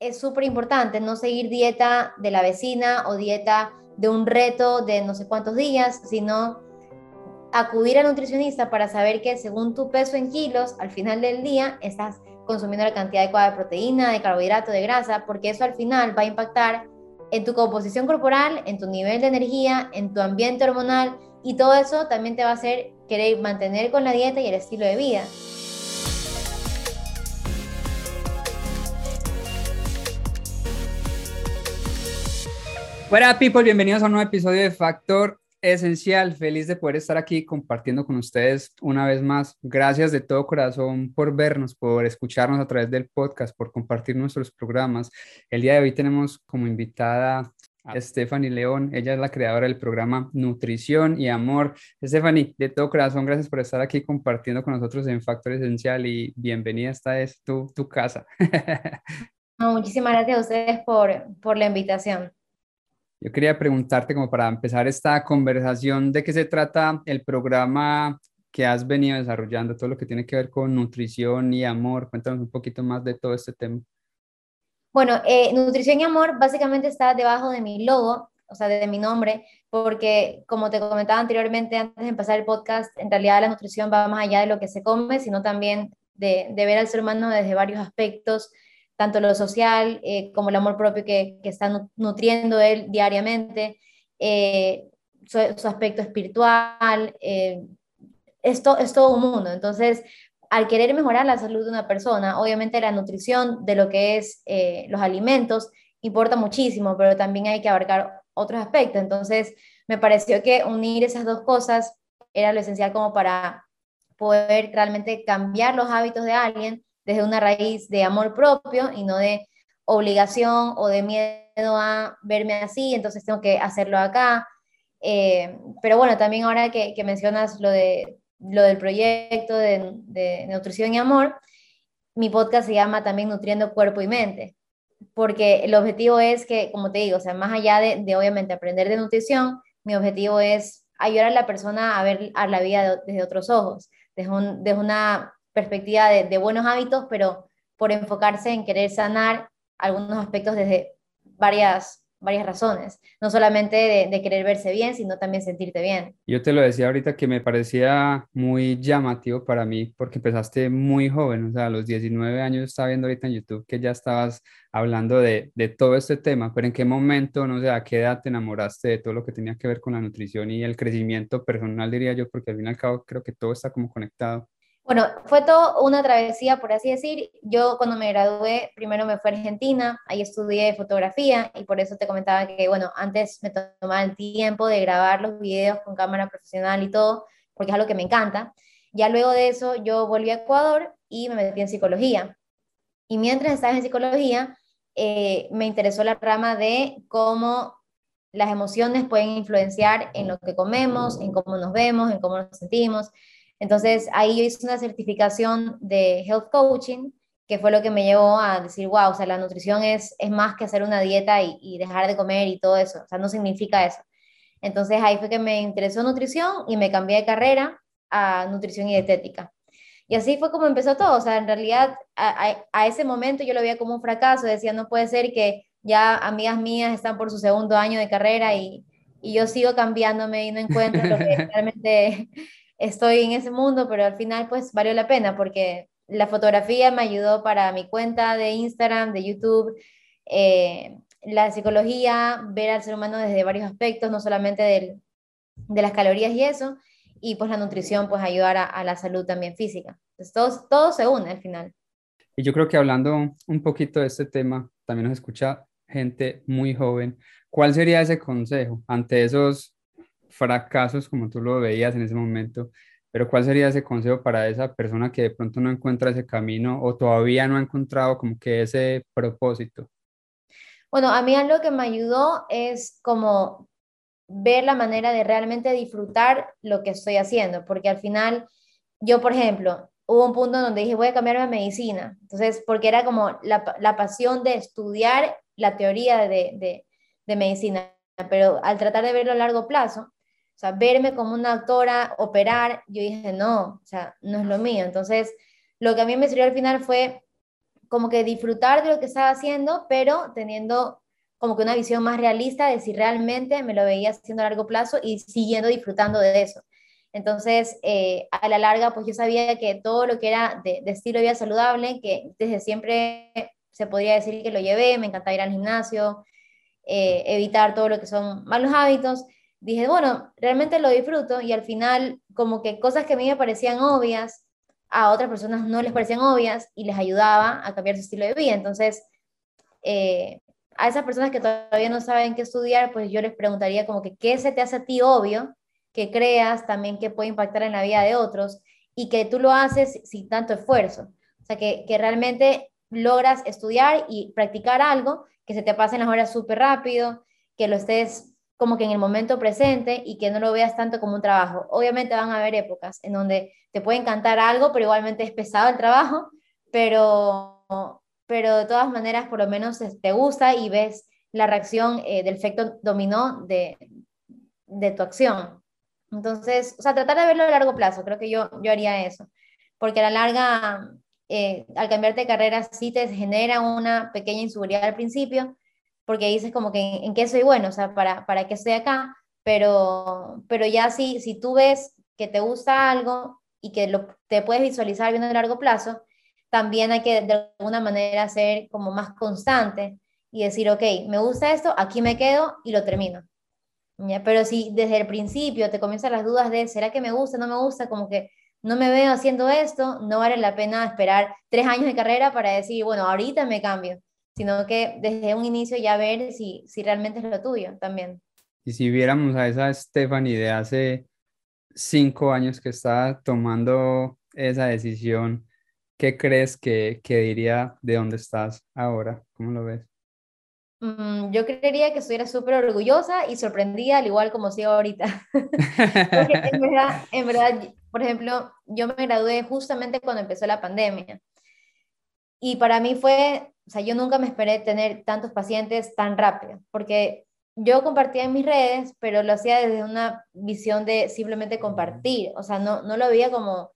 es súper importante no seguir dieta de la vecina o dieta de un reto de no sé cuántos días, sino acudir al nutricionista para saber que según tu peso en kilos, al final del día estás consumiendo la cantidad adecuada de proteína, de carbohidrato, de grasa, porque eso al final va a impactar en tu composición corporal, en tu nivel de energía, en tu ambiente hormonal y todo eso también te va a hacer querer mantener con la dieta y el estilo de vida. Hola people, bienvenidos a un nuevo episodio de Factor Esencial. Feliz de poder estar aquí compartiendo con ustedes una vez más. Gracias de todo corazón por vernos, por escucharnos a través del podcast, por compartir nuestros programas. El día de hoy tenemos como invitada a Stephanie León. Ella es la creadora del programa Nutrición y Amor. Stephanie, de todo corazón, gracias por estar aquí compartiendo con nosotros en Factor Esencial y bienvenida. Esta es tu, tu casa. muchísimas gracias a ustedes por, por la invitación. Yo quería preguntarte como para empezar esta conversación de qué se trata el programa que has venido desarrollando, todo lo que tiene que ver con nutrición y amor. Cuéntanos un poquito más de todo este tema. Bueno, eh, nutrición y amor básicamente está debajo de mi logo, o sea, de mi nombre, porque como te comentaba anteriormente antes de empezar el podcast, en realidad la nutrición va más allá de lo que se come, sino también de, de ver al ser humano desde varios aspectos, tanto lo social eh, como el amor propio que, que está nutriendo él diariamente, eh, su, aspecto espiritual, eh, esto es todo un mundo. Entonces, al querer mejorar la salud de una persona, obviamente la nutrición de lo que es los alimentos importa muchísimo, pero también hay que abarcar otros aspectos. Entonces, me pareció que unir esas dos cosas era lo esencial como para poder realmente cambiar los hábitos de alguien desde una raíz de amor propio y no de obligación o de miedo a verme así, entonces tengo que hacerlo acá. Eh, pero bueno, también ahora que, mencionas lo, de, lo del proyecto de, nutrición y amor, mi podcast se llama también Nutriendo Cuerpo y Mente, porque el objetivo es que, como te digo, o sea, más allá de, obviamente aprender de nutrición, mi objetivo es ayudar a la persona a ver a la vida desde otros ojos, desde, desde una perspectiva de, buenos hábitos, pero por enfocarse en querer sanar algunos aspectos desde varias, varias razones, no solamente de, querer verse bien, sino también sentirte bien. Yo te lo decía ahorita que me parecía muy llamativo para mí porque empezaste muy joven, o sea, a los 19 años estaba viendo ahorita en YouTube que ya estabas hablando de, de todo este tema, pero ¿en qué momento, no sé, a qué edad te enamoraste de todo lo que tenía que ver con la nutrición y el crecimiento personal, diría yo, porque al fin y al cabo creo que todo está como conectado? Bueno, fue todo una travesía, por así decir. Yo cuando me gradué, primero me fui a Argentina, ahí estudié fotografía y por eso te comentaba que, bueno, antes me tomaba el tiempo de grabar los videos con cámara profesional y todo, porque es algo que me encanta. Ya luego de eso yo volví a Ecuador y me metí en psicología. Y mientras estaba en psicología, eh, me interesó la rama de cómo las emociones pueden influenciar en lo que comemos, en cómo nos vemos, en cómo nos sentimos. Entonces ahí yo hice una certificación de health coaching, que fue lo que me llevó a decir, wow, o sea, la nutrición es, es más que hacer una dieta y, dejar de comer y todo eso, o sea, no significa eso. Entonces ahí fue que me interesó nutrición y me cambié de carrera a nutrición y dietética. Y así fue como empezó todo, o sea, en realidad a, a, ese momento yo lo veía como un fracaso, decía, no puede ser que ya amigas mías están por su segundo año de carrera y, y yo sigo cambiándome y no encuentro lo que realmente estoy en ese mundo, pero al final pues valió la pena porque la fotografía me ayudó para mi cuenta de Instagram, de YouTube, eh, la psicología, ver al ser humano desde varios aspectos, no solamente de las calorías y eso, y pues la nutrición pues ayudar a, la salud también física. Entonces todo, todo se une al final. Y yo creo que hablando un poquito de este tema, también nos escucha gente muy joven. ¿Cuál sería ese consejo ante esos fracasos como tú lo veías en ese momento, pero ¿cuál sería ese consejo para esa persona que de pronto no encuentra ese camino o todavía no ha encontrado como que ese propósito? Bueno, a mí algo que me ayudó es como ver la manera de realmente disfrutar lo que estoy haciendo, porque al final yo, por ejemplo, hubo un punto donde dije, voy a cambiarme a medicina, entonces, porque era como la, la pasión de estudiar la teoría de, de, de medicina, pero al tratar de verlo a largo plazo, o sea, verme como una actora, operar, yo dije, no, o sea, no es lo mío. Entonces, lo que a mí me sirvió al final fue como que disfrutar de lo que estaba haciendo, pero teniendo como que una visión más realista de si realmente me lo veía haciendo a largo plazo y siguiendo disfrutando de eso. Entonces, eh, a la larga, pues yo sabía que todo lo que era de, estilo de vida saludable, que desde siempre se podría decir que lo llevé, me encantaba ir al gimnasio, eh, evitar todo lo que son malos hábitos, dije, bueno, realmente lo disfruto y al final como que cosas que a mí me parecían obvias, a otras personas no les parecían obvias y les ayudaba a cambiar su estilo de vida. Entonces, eh, a esas personas que todavía no saben qué estudiar, pues yo les preguntaría como que qué se te hace a ti obvio, que creas también que puede impactar en la vida de otros y que tú lo haces sin tanto esfuerzo. O sea, que, que realmente logras estudiar y practicar algo, que se te pasen las horas súper rápido, que lo estés como que en el momento presente y que no lo veas tanto como un trabajo. Obviamente van a haber épocas en donde te puede encantar algo, pero igualmente es pesado el trabajo, pero, pero de todas maneras por lo menos te gusta y ves la reacción eh, del efecto dominó de, de tu acción. Entonces, o sea, tratar de verlo a largo plazo, creo que yo, yo haría eso, porque a la larga, eh, al cambiarte de carrera, sí te genera una pequeña inseguridad al principio, porque dices como que en, qué soy bueno, o sea, para, para qué estoy acá, pero, pero ya si, si tú ves que te gusta algo y que lo, te puedes visualizar viendo a largo plazo, también hay que de alguna manera ser como más constante y decir, ok, me gusta esto, aquí me quedo y lo termino. ¿Ya? Pero si desde el principio te comienzan las dudas de, ¿será que me gusta, no me gusta? Como que no me veo haciendo esto, no vale la pena esperar tres años de carrera para decir, bueno, ahorita me cambio sino que desde un inicio ya ver si, si realmente es lo tuyo también. Y si viéramos a esa Stephanie de hace cinco años que está tomando esa decisión, ¿qué crees que, que diría de dónde estás ahora? ¿Cómo lo ves? Mm, yo creería que estuviera súper orgullosa y sorprendida, al igual como sigo ahorita. Porque en verdad, en verdad, por ejemplo, yo me gradué justamente cuando empezó la pandemia. Y para mí fue o sea, yo nunca me esperé tener tantos pacientes tan rápido, porque yo compartía en mis redes, pero lo hacía desde una visión de simplemente compartir, o sea, no, no lo veía como,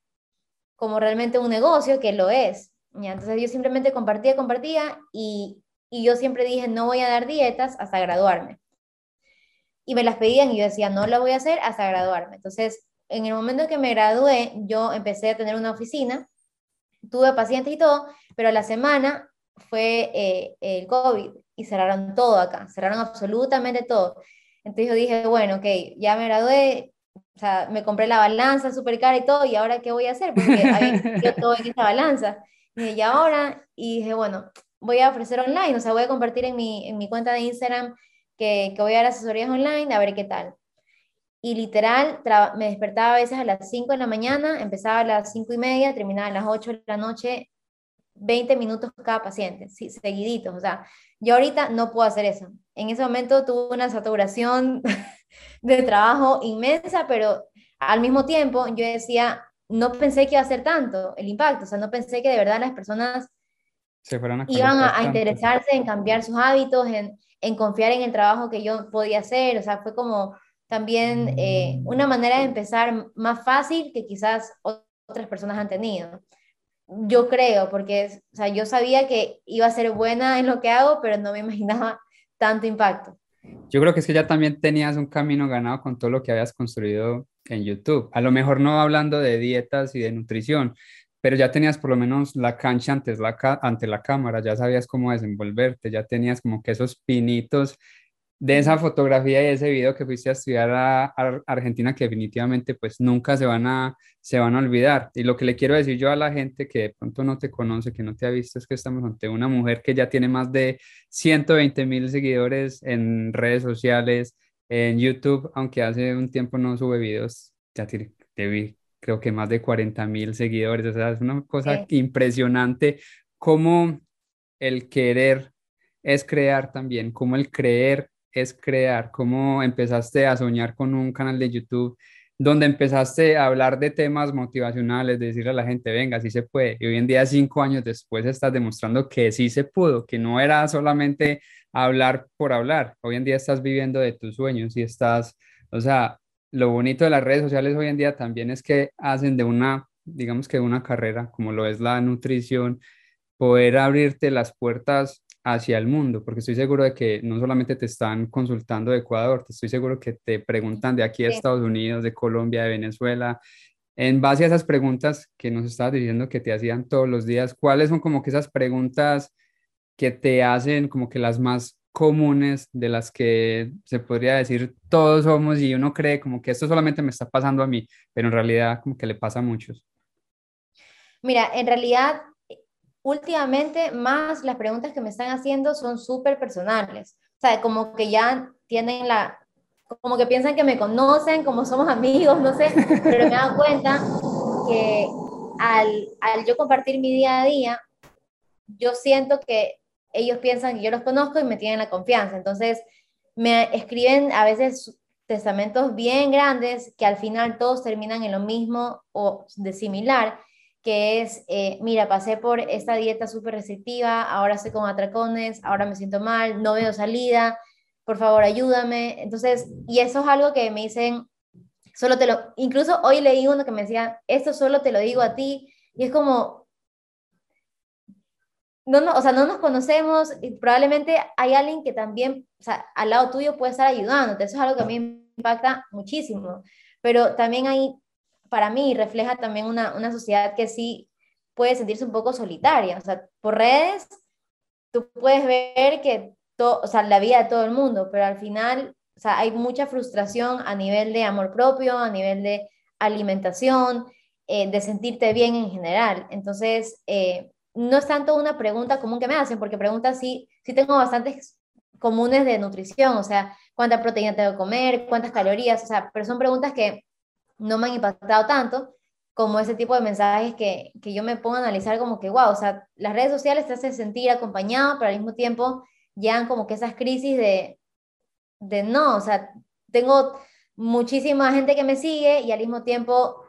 como realmente un negocio, que lo es. ¿ya? Entonces yo simplemente compartía, compartía y, y yo siempre dije, no voy a dar dietas hasta graduarme. Y me las pedían y yo decía, no lo voy a hacer hasta graduarme. Entonces, en el momento en que me gradué, yo empecé a tener una oficina, tuve pacientes y todo, pero a la semana fue eh, el COVID y cerraron todo acá, cerraron absolutamente todo. Entonces yo dije, bueno, ok, ya me gradué, o sea, me compré la balanza súper cara y todo, ¿y ahora qué voy a hacer? Porque había todo en esta balanza. Y, dije, y ahora, y dije, bueno, voy a ofrecer online, o sea, voy a compartir en mi, en mi cuenta de Instagram que, que voy a dar asesorías online, a ver qué tal. Y literal, me despertaba a veces a las 5 de la mañana, empezaba a las 5 y media, terminaba a las 8 de la noche 20 minutos cada paciente, sí, seguiditos. O sea, yo ahorita no puedo hacer eso. En ese momento tuve una saturación de trabajo inmensa, pero al mismo tiempo yo decía, no pensé que iba a ser tanto el impacto, o sea, no pensé que de verdad las personas Se a iban a, interesarse en cambiar sus hábitos, en, en, confiar en el trabajo que yo podía hacer, o sea, fue como también eh, una manera de empezar más fácil que quizás otras personas han tenido yo creo, porque o sea, yo sabía que iba a ser buena en lo que hago, pero no me imaginaba tanto impacto. Yo creo que es que ya también tenías un camino ganado con todo lo que habías construido en YouTube. A lo mejor no hablando de dietas y de nutrición, pero ya tenías por lo menos la cancha antes la ante la cámara, ya sabías cómo desenvolverte, ya tenías como que esos pinitos de esa fotografía y ese video que fuiste a estudiar a, Argentina que definitivamente pues nunca se van, a, se van a olvidar. Y lo que le quiero decir yo a la gente que de pronto no te conoce, que no te ha visto, es que estamos ante una mujer que ya tiene más de 120 mil seguidores en redes sociales, en YouTube, aunque hace un tiempo no sube videos, ya te, vi creo que más de 40 mil seguidores, o sea, es una cosa impresionante como el querer es crear también, como el creer es crear? ¿Cómo empezaste a soñar con un canal de YouTube donde empezaste a hablar de temas motivacionales, de decirle a la gente, venga, sí se puede? Y hoy en día, cinco años después, estás demostrando que sí se pudo, que no era solamente hablar por hablar. Hoy en día estás viviendo de tus sueños y estás, o sea, lo bonito de las redes sociales hoy en día también es que hacen de una, digamos que de una carrera, como lo es la nutrición, poder abrirte las puertas hacia el mundo, porque estoy seguro de que no solamente te están consultando de Ecuador, te estoy seguro que te preguntan de aquí a Estados Unidos, de Colombia, de Venezuela. En base a esas preguntas que nos estabas diciendo que te hacían todos los días, ¿cuáles son como que esas preguntas que te hacen como que las más comunes de las que se podría decir todos somos y uno cree como que esto solamente me está pasando a mí, pero en realidad como que le pasa a muchos? Mira, en realidad últimamente más las preguntas que me están haciendo son súper personales. O sea, como que ya tienen la, como que piensan que me conocen, como somos amigos, no sé, pero me he dado cuenta que al, al yo compartir mi día a día, yo siento que ellos piensan que yo los conozco y me tienen la confianza. Entonces, me escriben a veces testamentos bien grandes que al final todos terminan en lo mismo o de similar que es, eh, mira, pasé por esta dieta súper restrictiva, ahora estoy con atracones, ahora me siento mal, no veo salida, por favor ayúdame. Entonces, y eso es algo que me dicen, solo te lo, incluso hoy leí uno que me decía, esto solo te lo digo a ti, y es como, no, no, o sea, no nos conocemos y probablemente hay alguien que también, o sea, al lado tuyo puede estar ayudándote, eso es algo que a mí me impacta muchísimo, pero también hay para mí refleja también una, una sociedad que sí puede sentirse un poco solitaria. O sea, por redes tú puedes ver que todo, o sea, la vida de todo el mundo, pero al final, o sea, hay mucha frustración a nivel de amor propio, a nivel de alimentación, eh, de sentirte bien en general. Entonces, eh, no es tanto una pregunta común que me hacen, porque preguntas sí, sí tengo bastantes comunes de nutrición, o sea, cuánta proteína tengo que comer, cuántas calorías, o sea, pero son preguntas que no me han impactado tanto como ese tipo de mensajes que, que yo me pongo a analizar como que, wow, o sea, las redes sociales te hacen sentir acompañado, pero al mismo tiempo llegan como que esas crisis de, de no, o sea, tengo muchísima gente que me sigue y al mismo tiempo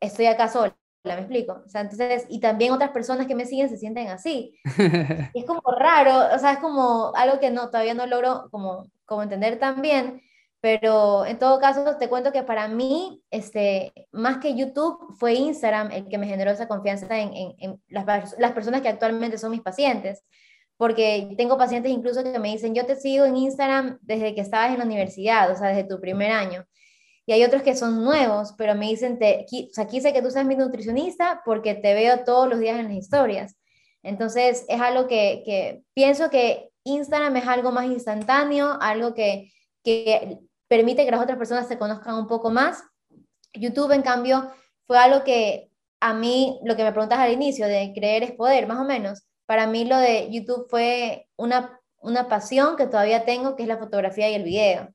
estoy acá sola, ¿me explico? O sea, entonces, y también otras personas que me siguen se sienten así. es como raro, o sea, es como algo que no, todavía no logro como, como entender tan bien, pero en todo caso, te cuento que para mí, este, más que YouTube, fue Instagram el que me generó esa confianza en, en, las, las, personas que actualmente son mis pacientes. Porque tengo pacientes incluso que me dicen, yo te sigo en Instagram desde que estabas en la universidad, o sea, desde tu primer año. Y hay otros que son nuevos, pero me dicen, te, o sea, quise que tú seas mi nutricionista porque te veo todos los días en las historias. Entonces, es algo que, que pienso que Instagram es algo más instantáneo, algo que que permite que las otras personas se conozcan un poco más. YouTube, en cambio, fue algo que a mí, lo que me preguntas al inicio, de creer es poder, más o menos, para mí lo de YouTube fue una, una pasión que todavía tengo, que es la fotografía y el video.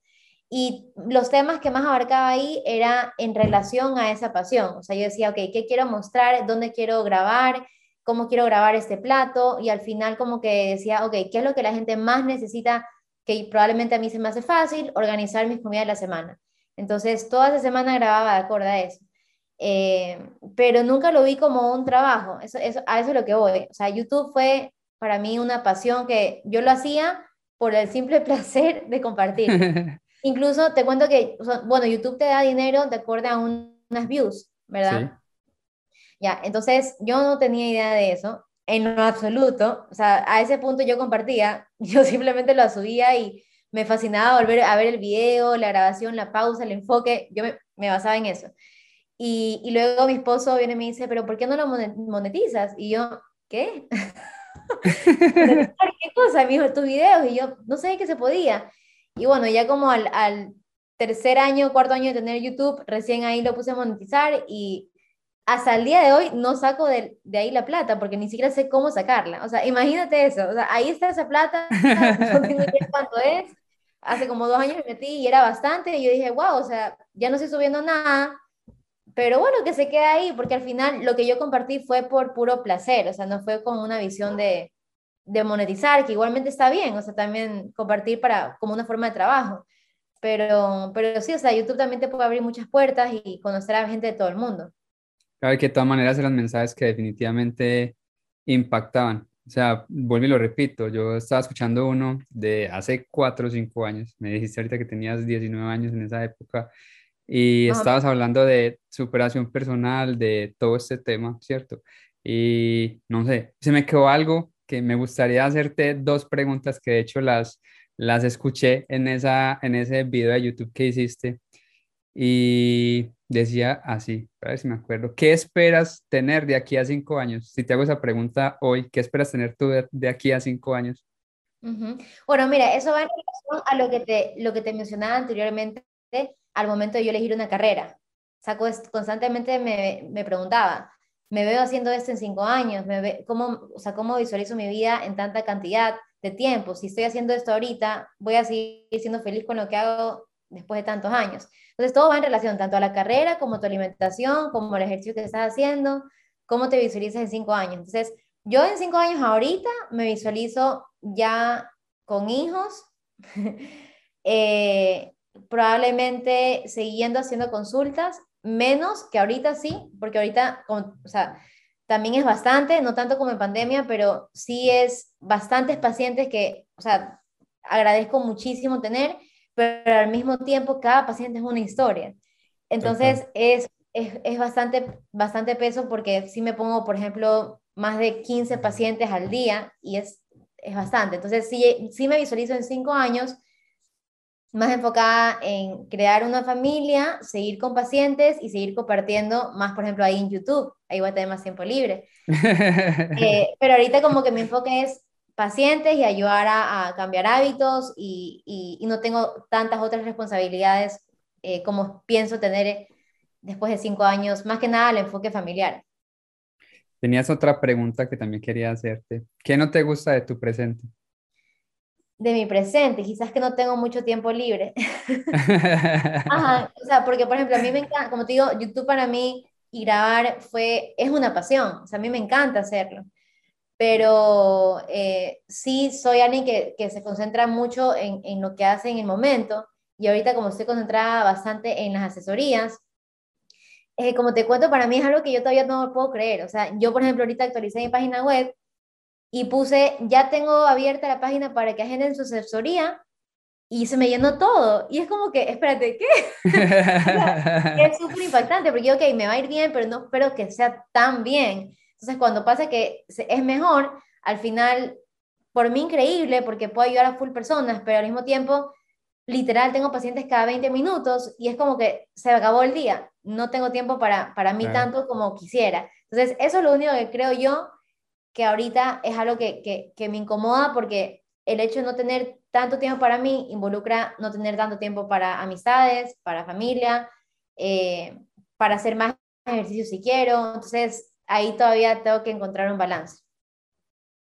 Y los temas que más abarcaba ahí era en relación a esa pasión. O sea, yo decía, ok, ¿qué quiero mostrar? ¿Dónde quiero grabar? ¿Cómo quiero grabar este plato? Y al final como que decía, ok, ¿qué es lo que la gente más necesita que probablemente a mí se me hace fácil organizar mis comidas de la semana. Entonces, toda esa semana grababa de acuerdo a eso. Eh, pero nunca lo vi como un trabajo, eso, eso, a eso es lo que voy. O sea, YouTube fue para mí una pasión que yo lo hacía por el simple placer de compartir. Incluso te cuento que, bueno, YouTube te da dinero de acuerdo a unas views, ¿verdad? Ya, entonces yo no tenía idea de eso en lo absoluto, o sea, a ese punto yo compartía, yo simplemente lo subía y me fascinaba volver a ver el video, la grabación, la pausa, el enfoque, yo me, me basaba en eso. Y, y, luego mi esposo viene y me dice, pero ¿por qué no lo monetizas? Y yo, ¿qué? ¿Qué cosa? Me dijo, tus videos. Y yo, no sé qué se podía. Y bueno, ya como al, al tercer año, cuarto año de tener YouTube, recién ahí lo puse a monetizar y hasta el día de hoy no saco de, de, ahí la plata porque ni siquiera sé cómo sacarla. O sea, imagínate eso. O sea, ahí está esa plata, cuánto es. Hace como dos años me metí y era bastante. Y yo dije, wow, o sea, ya no estoy subiendo nada. Pero bueno, que se quede ahí porque al final lo que yo compartí fue por puro placer. O sea, no fue con una visión de, de monetizar, que igualmente está bien. O sea, también compartir para, como una forma de trabajo. Pero, pero sí, o sea, YouTube también te puede abrir muchas puertas y conocer a gente de todo el mundo. Claro que de todas maneras eran mensajes que definitivamente impactaban. O sea, vuelvo y lo repito, yo estaba escuchando uno de hace cuatro o cinco años, me dijiste ahorita que tenías 19 años en esa época, y estabas hablando de superación personal, de todo este tema, ¿cierto? Y no sé, se me quedó algo que me gustaría hacerte dos preguntas que de hecho las, las escuché en, esa, en ese video de YouTube que hiciste. Y decía así, a ver si me acuerdo, ¿qué esperas tener de aquí a cinco años? Si te hago esa pregunta hoy, ¿qué esperas tener tú de, aquí a cinco años? Bueno, mira, eso va en relación a lo que te, lo que te mencionaba anteriormente al momento de yo elegir una carrera. Saco constantemente me, me preguntaba, ¿me veo haciendo esto en cinco años? ¿Me ve, cómo, o sea, ¿Cómo visualizo mi vida en tanta cantidad de tiempo? Si estoy haciendo esto ahorita, voy a seguir siendo feliz con lo que hago después de tantos años. Entonces, todo va en relación tanto a la carrera como a tu alimentación, como el ejercicio que estás haciendo, cómo te visualizas en cinco años. Entonces, yo en cinco años ahorita me visualizo ya con hijos, eh, probablemente siguiendo haciendo consultas, menos que ahorita sí, porque ahorita, o sea, también es bastante, no tanto como en pandemia, pero sí es bastantes pacientes que, o sea, agradezco muchísimo tener pero al mismo tiempo cada paciente es una historia. Entonces es, es, es, bastante, bastante peso porque si me pongo, por ejemplo, más de 15 pacientes al día y es, es bastante. Entonces sí, sí me visualizo en cinco años más enfocada en crear una familia, seguir con pacientes y seguir compartiendo más, por ejemplo, ahí en YouTube. Ahí voy a tener más tiempo libre. Eh, pero ahorita como que mi enfoque es pacientes y ayudar a, cambiar hábitos y, y, no tengo tantas otras responsabilidades eh, como pienso tener después de cinco años, más que nada el enfoque familiar. Tenías otra pregunta que también quería hacerte. ¿Qué no te gusta de tu presente? De mi presente, quizás que no tengo mucho tiempo libre. Ajá, o sea, porque por ejemplo, a mí me encanta, como te digo, YouTube para mí y grabar fue, es una pasión, o sea, a mí me encanta hacerlo pero eh, sí soy alguien que, que, se concentra mucho en, en, lo que hace en el momento y ahorita como estoy concentrada bastante en las asesorías, eh, como te cuento, para mí es algo que yo todavía no puedo creer. O sea, yo por ejemplo ahorita actualicé mi página web y puse, ya tengo abierta la página para que agenden su asesoría y se me llenó todo. Y es como que, espérate, ¿qué? es súper impactante porque, ok, me va a ir bien, pero no espero que sea tan bien. Entonces, cuando pasa que es mejor, al final, por mí increíble, porque puedo ayudar a full personas, pero al mismo tiempo, literal, tengo pacientes cada 20 minutos y es como que se acabó el día. No tengo tiempo para, para mí tanto como quisiera. Entonces, eso es lo único que creo yo que ahorita es algo que, que, que me incomoda porque el hecho de no tener tanto tiempo para mí involucra no tener tanto tiempo para amistades, para familia, eh, para hacer más ejercicio si quiero. Entonces, ahí todavía tengo que encontrar un balance.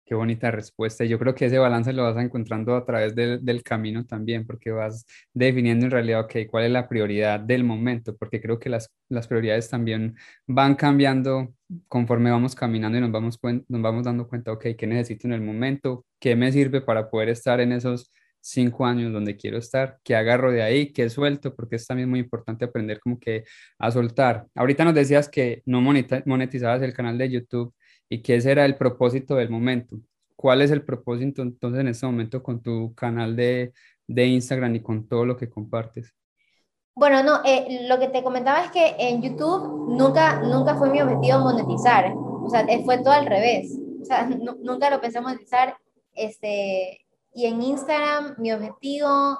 Qué bonita respuesta. Yo creo que ese balance lo vas encontrando a través del, del, camino también, porque vas definiendo en realidad, ok, cuál es la prioridad del momento, porque creo que las, las prioridades también van cambiando conforme vamos caminando y nos vamos, nos vamos dando cuenta, ok, ¿qué necesito en el momento? ¿Qué me sirve para poder estar en esos cinco años donde quiero estar, que agarro de ahí, que suelto, porque es también muy importante aprender como que a soltar. Ahorita nos decías que no monetizabas el canal de YouTube y que ese era el propósito del momento. ¿Cuál es el propósito entonces en este momento con tu canal de, de Instagram y con todo lo que compartes? Bueno, no, eh, lo que te comentaba es que en YouTube nunca, nunca fue mi objetivo monetizar, o sea, eh, fue todo al revés, o sea, nunca lo pensé monetizar, este, y en Instagram, mi objetivo,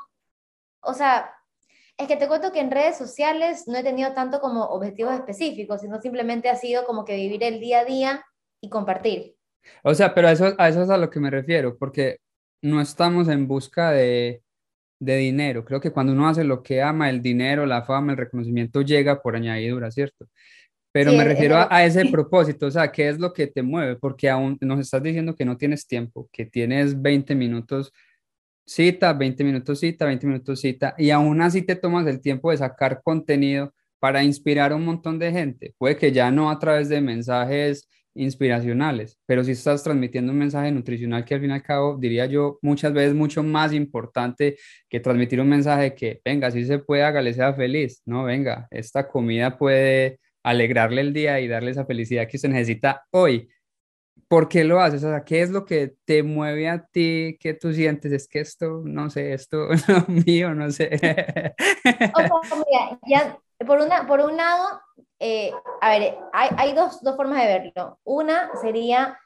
o sea, es que te cuento que en redes sociales no he tenido tanto como objetivos específicos, sino simplemente ha sido como que vivir el día a día y compartir. O sea, pero a eso, eso es a lo que me refiero, porque no estamos en busca de, de dinero. Creo que cuando uno hace lo que ama, el dinero, la fama, el reconocimiento llega por añadidura, ¿cierto? Pero me refiero a, ese propósito, o sea, ¿qué es lo que te mueve? Porque aún nos estás diciendo que no tienes tiempo, que tienes 20 minutos cita, 20 minutos cita, 20 minutos cita, y aún así te tomas el tiempo de sacar contenido para inspirar a un montón de gente. Puede que ya no a través de mensajes inspiracionales, pero si estás transmitiendo un mensaje nutricional que al fin y al cabo, diría yo, muchas veces mucho más importante que transmitir un mensaje que, venga, si se puede, hágale, sea feliz, no, venga, esta comida puede alegrarle el día y darle esa felicidad que usted necesita hoy. ¿Por qué lo haces? O sea, ¿qué es lo que te mueve a ti? ¿Qué tú sientes? Es que esto, no sé, esto no mío, no sé. O sea, ya, por, una, por un lado, eh, a ver, hay, hay dos, dos formas de verlo. Una sería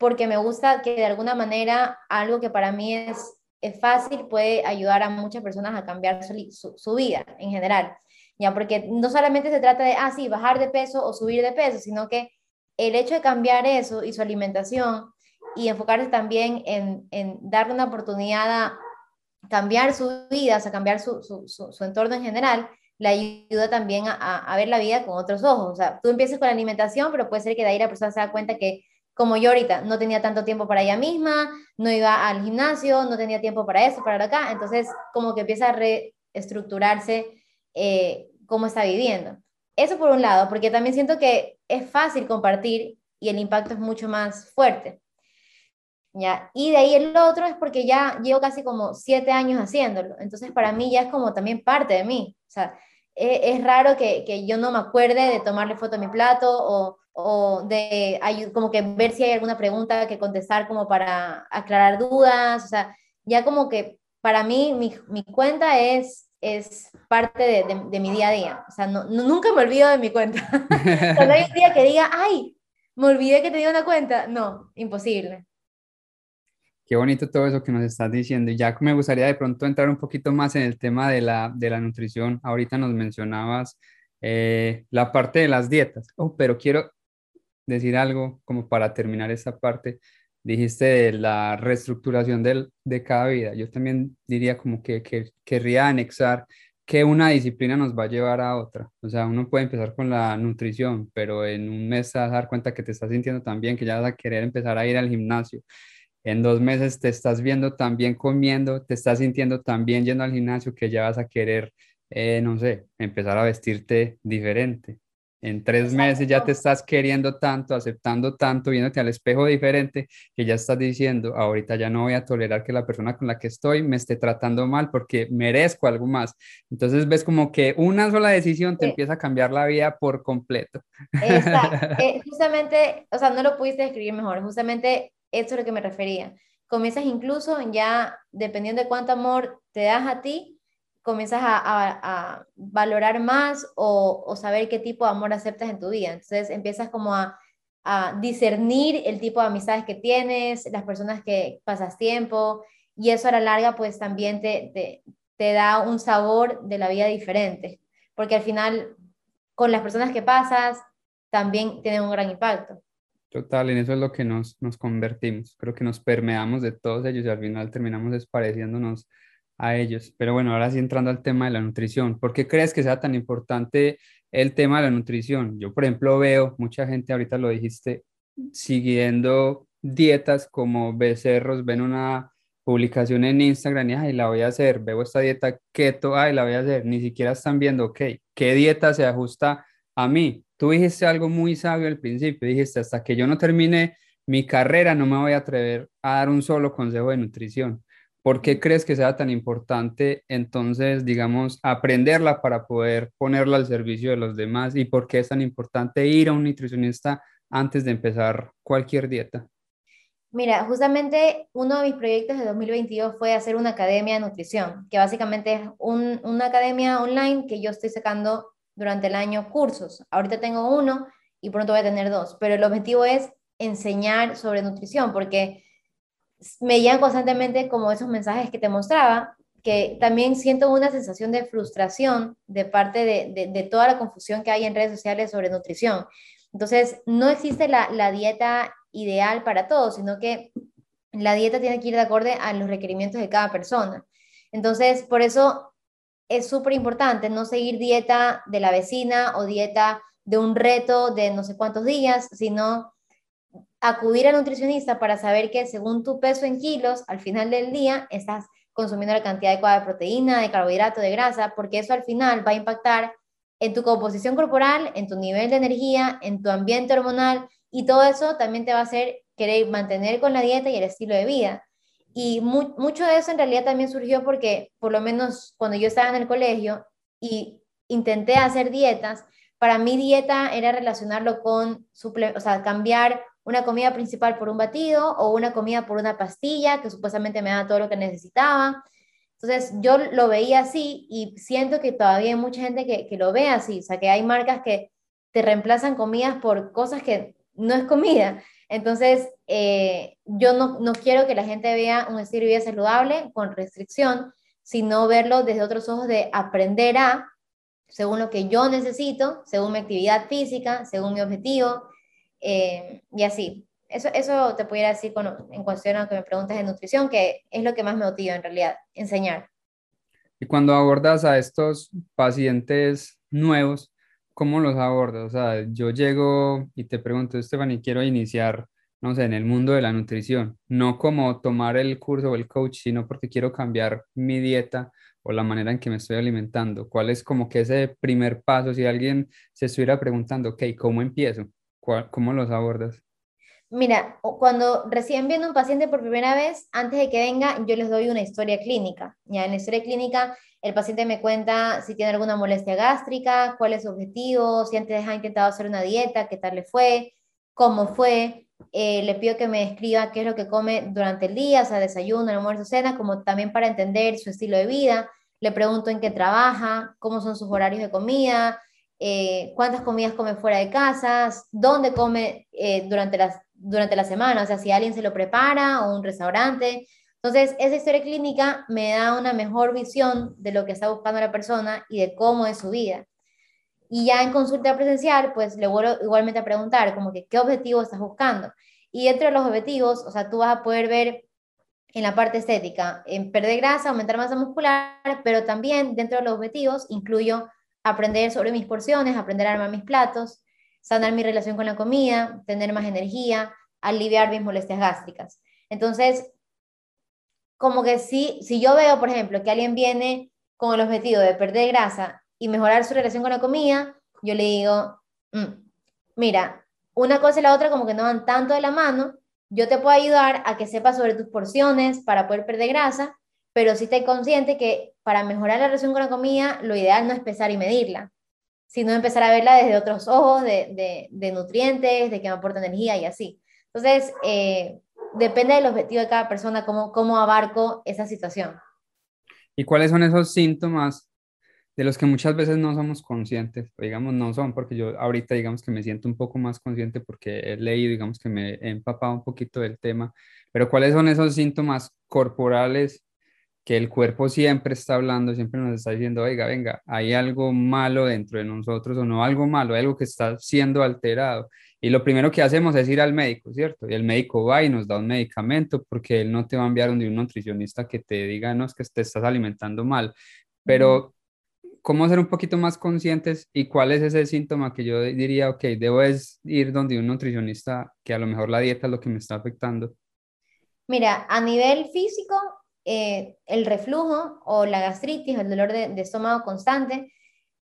porque me gusta que de alguna manera algo que para mí es, es fácil puede ayudar a muchas personas a cambiar su, su, vida en general. Ya, porque no solamente se trata de, ah, bajar de peso o subir de peso, sino que el hecho de cambiar eso y su alimentación y enfocarse también en, en darle una oportunidad a cambiar su vida, o sea, cambiar su, su, su, entorno en general, le ayuda también a, a, ver la vida con otros ojos. O sea, tú empiezas con la alimentación, pero puede ser que de ahí la persona se da cuenta que como yo ahorita, no tenía tanto tiempo para ella misma, no iba al gimnasio, no tenía tiempo para eso, para acá, entonces como que empieza a reestructurarse eh, cómo está viviendo. Eso por un lado, porque también siento que es fácil compartir y el impacto es mucho más fuerte. ¿Ya? Y de ahí el otro es porque ya llevo casi como siete años haciéndolo, entonces para mí ya es como también parte de mí. O sea, es, es raro que, que, yo no me acuerde de tomarle foto a mi plato o o de como que ver si hay alguna pregunta que contestar como para aclarar dudas, o sea, ya como que para mí mi, mi cuenta es, es parte de, de, mi día a día, o sea, no, nunca me olvido de mi cuenta. Cuando hay un día que diga, ay, me olvidé que tenía una cuenta, no, imposible. Qué bonito todo eso que nos estás diciendo. Y ya me gustaría de pronto entrar un poquito más en el tema de la, de la nutrición. Ahorita nos mencionabas eh, la parte de las dietas. Oh, pero quiero, decir algo como para terminar esta parte. Dijiste la reestructuración del, de cada vida. Yo también diría como que, que querría anexar que una disciplina nos va a llevar a otra. O sea, uno puede empezar con la nutrición, pero en un mes te vas a dar cuenta que te estás sintiendo tan bien que ya vas a querer empezar a ir al gimnasio. En dos meses te estás viendo tan bien comiendo, te estás sintiendo tan bien yendo al gimnasio que ya vas a querer, eh, no sé, empezar a vestirte diferente. En tres meses ya te estás queriendo tanto, aceptando tanto, viéndote al espejo diferente, que ya estás diciendo, ahorita ya no voy a tolerar que la persona con la que estoy me esté tratando mal porque merezco algo más. Entonces ves como que una sola decisión te empieza a cambiar la vida por completo. Exacto. Eh, justamente, o sea, no lo pudiste describir mejor, justamente eso es lo que me refería. Comienzas incluso ya, dependiendo de cuánto amor te das a ti, comienzas a, valorar más o, saber qué tipo de amor aceptas en tu vida. Entonces empiezas como a, discernir el tipo de amistades que tienes, las personas que pasas tiempo, y eso a la larga pues también te, te, da un sabor de la vida diferente, porque al final con las personas que pasas también tiene un gran impacto. Total, en eso es lo que nos, nos convertimos. Creo que nos permeamos de todos ellos y al final terminamos despareciéndonos a ellos. Pero bueno, ahora sí entrando al tema de la nutrición, ¿por qué crees que sea tan importante el tema de la nutrición? Yo, por ejemplo, veo mucha gente, ahorita lo dijiste, siguiendo dietas como becerros, ven una publicación en Instagram y, ay, la voy a hacer, veo esta dieta keto, ay, la voy a hacer, ni siquiera están viendo, ok, ¿qué dieta se ajusta a mí? Tú dijiste algo muy sabio al principio, dijiste, hasta que yo no termine mi carrera no me voy a atrever a dar un solo consejo de nutrición. ¿Por qué crees que sea tan importante entonces, digamos, aprenderla para poder ponerla al servicio de los demás? ¿Y por qué es tan importante ir a un nutricionista antes de empezar cualquier dieta? Mira, justamente uno de mis proyectos de 2022 fue hacer una academia de nutrición, que básicamente es una academia online que yo estoy sacando durante el año cursos. Ahorita tengo uno y pronto voy a tener dos, pero el objetivo es enseñar sobre nutrición, porque me llegan constantemente como esos mensajes que te mostraba, que también siento una sensación de frustración de parte de, toda la confusión que hay en redes sociales sobre nutrición. Entonces, no existe la, la dieta ideal para todos, sino que la dieta tiene que ir de acorde a los requerimientos de cada persona. Entonces, por eso es súper importante no seguir dieta de la vecina o dieta de un reto de no sé cuántos días, sino acudir al nutricionista para saber que según tu peso en kilos, al final del día estás consumiendo la cantidad adecuada de proteína, de carbohidrato, de grasa, porque eso al final va a impactar en tu composición corporal, en tu nivel de energía, en tu ambiente hormonal y todo eso también te va a hacer querer mantener con la dieta y el estilo de vida. Y mucho de eso en realidad también surgió porque, por lo menos cuando yo estaba en el colegio y intenté hacer dietas, para mí dieta era relacionarlo con, o sea, cambiar una comida principal por un batido o una comida por una pastilla que supuestamente me da todo lo que necesitaba. Entonces yo lo veía así y siento que todavía hay mucha gente que, que lo ve así, o sea, que hay marcas que te reemplazan comidas por cosas que no es comida. Entonces, eh, yo no, no quiero que la gente vea un estilo de vida saludable con restricción, sino verlo desde otros ojos de aprender a, según lo que yo necesito, según mi actividad física, según mi objetivo, eh, y así. Eso, eso te pudiera decir en cuestión a que me preguntas de nutrición, que es lo que más me motiva en realidad, enseñar. Y cuando abordas a estos pacientes nuevos, ¿cómo los abordas? O sea, yo llego y te pregunto, Esteban, y quiero iniciar, no sé, en el mundo de la nutrición, no como tomar el curso o el coach, sino porque quiero cambiar mi dieta o la manera en que me estoy alimentando. ¿Cuál es como que ese primer paso? Si alguien se estuviera preguntando, ok, ¿cómo empiezo? ¿Cómo los abordas? Mira, cuando recién viendo un paciente por primera vez, antes de que venga, yo les doy una historia clínica. Ya en la historia clínica, el paciente me cuenta si tiene alguna molestia gástrica, cuál es su objetivo, si antes ha intentado hacer una dieta, qué tal le fue, cómo fue. Eh, le pido que me escriba qué es lo que come durante el día, o sea, desayuno, almuerzo, cena, como también para entender su estilo de vida. Le pregunto en qué trabaja, cómo son sus horarios de comida, eh, cuántas comidas come fuera de casas, dónde come eh, durante, las, durante la semana, o sea, si alguien se lo prepara o un restaurante. Entonces, esa historia clínica me da una mejor visión de lo que está buscando la persona y de cómo es su vida. Y ya en consulta presencial, pues le vuelvo igualmente a preguntar, como que, ¿qué objetivo estás buscando? Y dentro de los objetivos, o sea, tú vas a poder ver en la parte estética, en perder grasa, aumentar masa muscular, pero también dentro de los objetivos incluyo aprender sobre mis porciones, aprender a armar mis platos, sanar mi relación con la comida, tener más energía, aliviar mis molestias gástricas. Entonces, como que si, si yo veo, por ejemplo, que alguien viene con el objetivo de perder grasa y mejorar su relación con la comida, yo le digo, mm, mira, una cosa y la otra como que no van tanto de la mano, yo te puedo ayudar a que sepas sobre tus porciones para poder perder grasa, pero sí esté consciente que para mejorar la relación con la comida, lo ideal no es pesar y medirla, sino empezar a verla desde otros ojos, de, de, nutrientes, de que me aporta energía y así. Entonces, eh, depende del objetivo de cada persona, cómo, cómo abarco esa situación. ¿Y cuáles son esos síntomas de los que muchas veces no somos conscientes? digamos, no son, porque yo ahorita, digamos que me siento un poco más consciente porque he leído, digamos que me he empapado un poquito del tema, pero ¿cuáles son esos síntomas corporales que el cuerpo siempre está hablando, siempre nos está diciendo, oiga, venga, hay algo malo dentro de nosotros o no algo malo, algo que está siendo alterado. Y lo primero que hacemos es ir al médico, ¿cierto? Y el médico va y nos da un medicamento porque él no te va a enviar donde un nutricionista que te diga, no, es que te estás alimentando mal. Pero, ¿cómo ser un poquito más conscientes y cuál es ese síntoma que yo diría, ok, debo ir donde un nutricionista que a lo mejor la dieta es lo que me está afectando? Mira, a nivel físico, eh, el reflujo o la gastritis, el dolor de, estómago constante,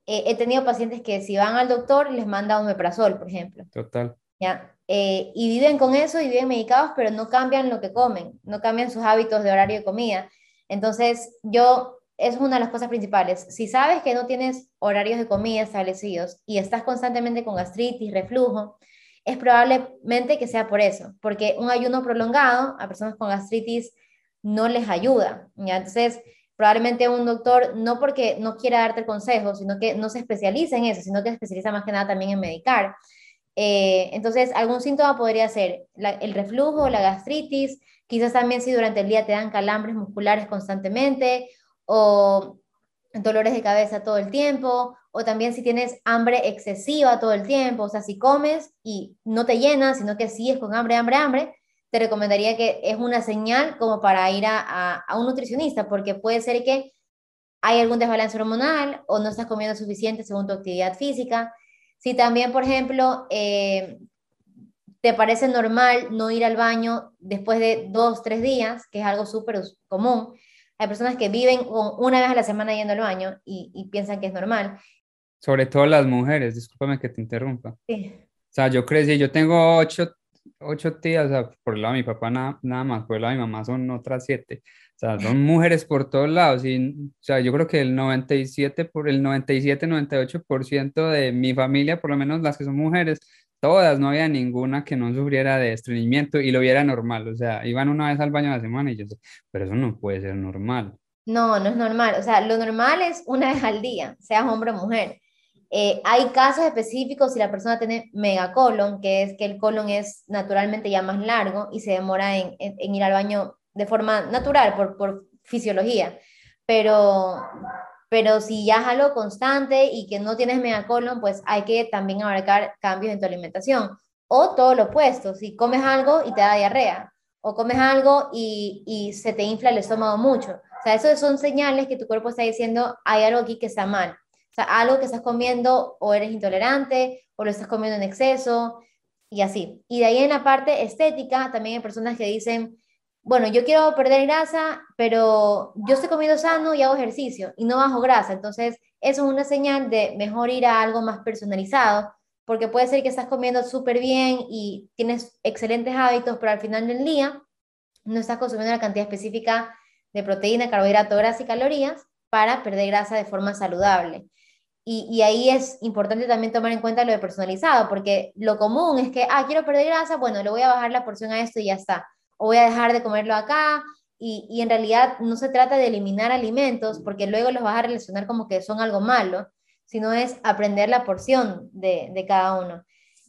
eh, he tenido pacientes que si van al doctor les manda un meprazol, por ejemplo. Total. ¿Ya? Eh, y viven con eso y viven medicados, pero no cambian lo que comen, no cambian sus hábitos de horario de comida. Entonces, yo, es una de las cosas principales. Si sabes que no tienes horarios de comida establecidos y estás constantemente con gastritis, reflujo, es probablemente que sea por eso, porque un ayuno prolongado a personas con gastritis no les ayuda. ¿ya? Entonces, probablemente un doctor, no porque no quiera darte el consejo, sino que no se especializa en eso, sino que se especializa más que nada también en medicar. Eh, entonces, algún síntoma podría ser el reflujo, la gastritis, quizás también si durante el día te dan calambres musculares constantemente o dolores de cabeza todo el tiempo, o también si tienes hambre excesiva todo el tiempo, o sea, si comes y no te llenas, sigues con hambre, hambre, hambre, te recomendaría que es una señal como para ir a, un nutricionista, porque puede ser que hay algún desbalance hormonal o no estás comiendo suficiente según tu actividad física. Si también, por ejemplo, eh, te parece normal no ir al baño después de dos, tres días, que es algo súper común, hay personas que viven una vez a la semana yendo al baño y, y, piensan que es normal. Sobre todo las mujeres, discúlpame que te interrumpa. Sí. O sea, yo crecí, yo tengo ocho ocho tías, o sea, por el lado de mi papá nada, nada más, por el lado de mi mamá son otras siete. O sea, son mujeres por todos lados. Y, o sea, yo creo que el 97, por el 97, 98% de mi familia, por lo menos las que son mujeres, todas, no había ninguna que no sufriera de estreñimiento y lo viera normal. O sea, iban una vez al baño a la semana y yo sé, pero eso no puede ser normal. No, no es normal. O sea, lo normal es una vez al día, seas hombre o mujer. Eh, hay casos específicos si la persona tiene megacolon, que es que el colon es naturalmente ya más largo y se demora en, ir al baño de forma natural, por, fisiología. Pero, pero si ya es algo constante y que no tienes megacolon, pues hay que también abarcar cambios en tu alimentación. O todo lo opuesto, si comes algo y te da diarrea, o comes algo y, y se te infla el estómago mucho. O sea, esos son señales que tu cuerpo está diciendo, hay algo aquí que está mal. O sea, algo que estás comiendo o eres intolerante o lo estás comiendo en exceso y así. Y de ahí en la parte estética, también hay personas que dicen, bueno, yo quiero perder grasa, pero yo estoy comiendo sano y hago ejercicio y no bajo grasa. Entonces, eso es una señal de mejor ir a algo más personalizado, porque puede ser que estás comiendo súper bien y tienes excelentes hábitos, pero al final del día no estás consumiendo la cantidad específica de proteína, carbohidrato, grasa y calorías para perder grasa de forma saludable. Y, ahí es importante también tomar en cuenta lo de personalizado, porque lo común es que, ah, quiero perder grasa, bueno, le voy a bajar la porción a esto y ya está. O voy a dejar de comerlo acá. Y, y en realidad no se trata de eliminar alimentos, porque luego los vas a relacionar como que son algo malo, sino es aprender la porción de, de cada uno.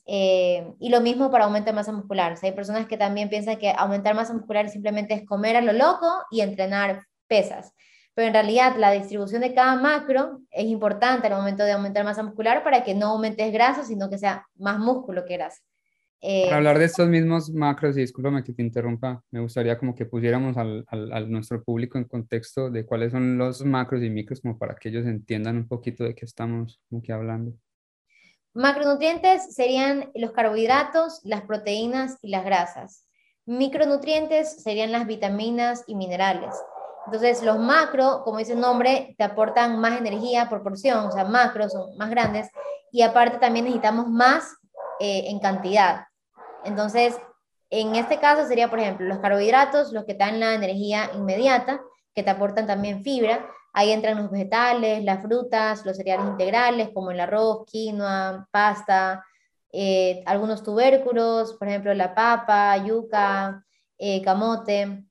Eh, y lo mismo para aumentar masa muscular. O hay personas que también piensan que aumentar masa muscular simplemente es comer a lo loco y entrenar pesas pero en realidad la distribución de cada macro es importante al momento de aumentar masa muscular para que no aumentes grasa, sino que sea más músculo que grasa. Eh, para hablar de estos mismos macros, y discúlpame que te interrumpa, me gustaría como que pusiéramos al, al, nuestro público en contexto de cuáles son los macros y micros, como para que ellos entiendan un poquito de qué estamos como que hablando. Macronutrientes serían los carbohidratos, las proteínas y las grasas. Micronutrientes serían las vitaminas y minerales. Entonces, los macro, como dice el nombre, te aportan más energía por porción, o sea, macros son más grandes, y aparte también necesitamos más eh, en cantidad. Entonces, en este caso sería, por ejemplo, los carbohidratos, los que dan la energía inmediata, que te aportan también fibra. Ahí entran los vegetales, las frutas, los cereales integrales, como el arroz, quinoa, pasta, eh, algunos tubérculos, por ejemplo, la papa, yuca, eh, camote.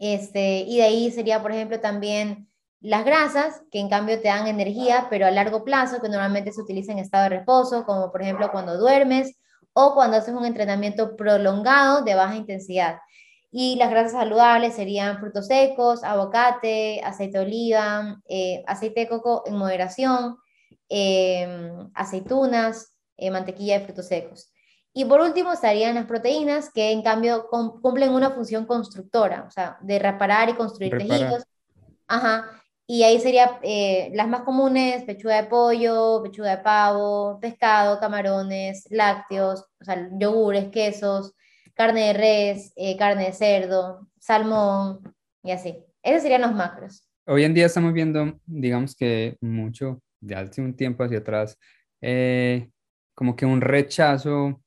Este, y de ahí sería, por ejemplo, también las grasas, que en cambio te dan energía, pero a largo plazo, que normalmente se utiliza en estado de reposo, como por ejemplo cuando duermes o cuando haces un entrenamiento prolongado de baja intensidad. Y las grasas saludables serían frutos secos, aguacate, aceite de oliva, eh, aceite de coco en moderación, em, aceitunas, eh, mantequilla de frutos secos. Y por último estarían las proteínas, que en cambio cumplen una función constructora, o sea, de reparar y construir tejidos. Ajá. Y ahí serían eh, las más comunes, pechuga de pollo, pechuga de pavo, pescado, camarones, lácteos, o sea, yogures, quesos, carne de res, eh, carne de cerdo, salmón y así. Esos serían los macros. Hoy en día estamos viendo, digamos que mucho, de hace un tiempo hacia atrás, eh, como que un rechazo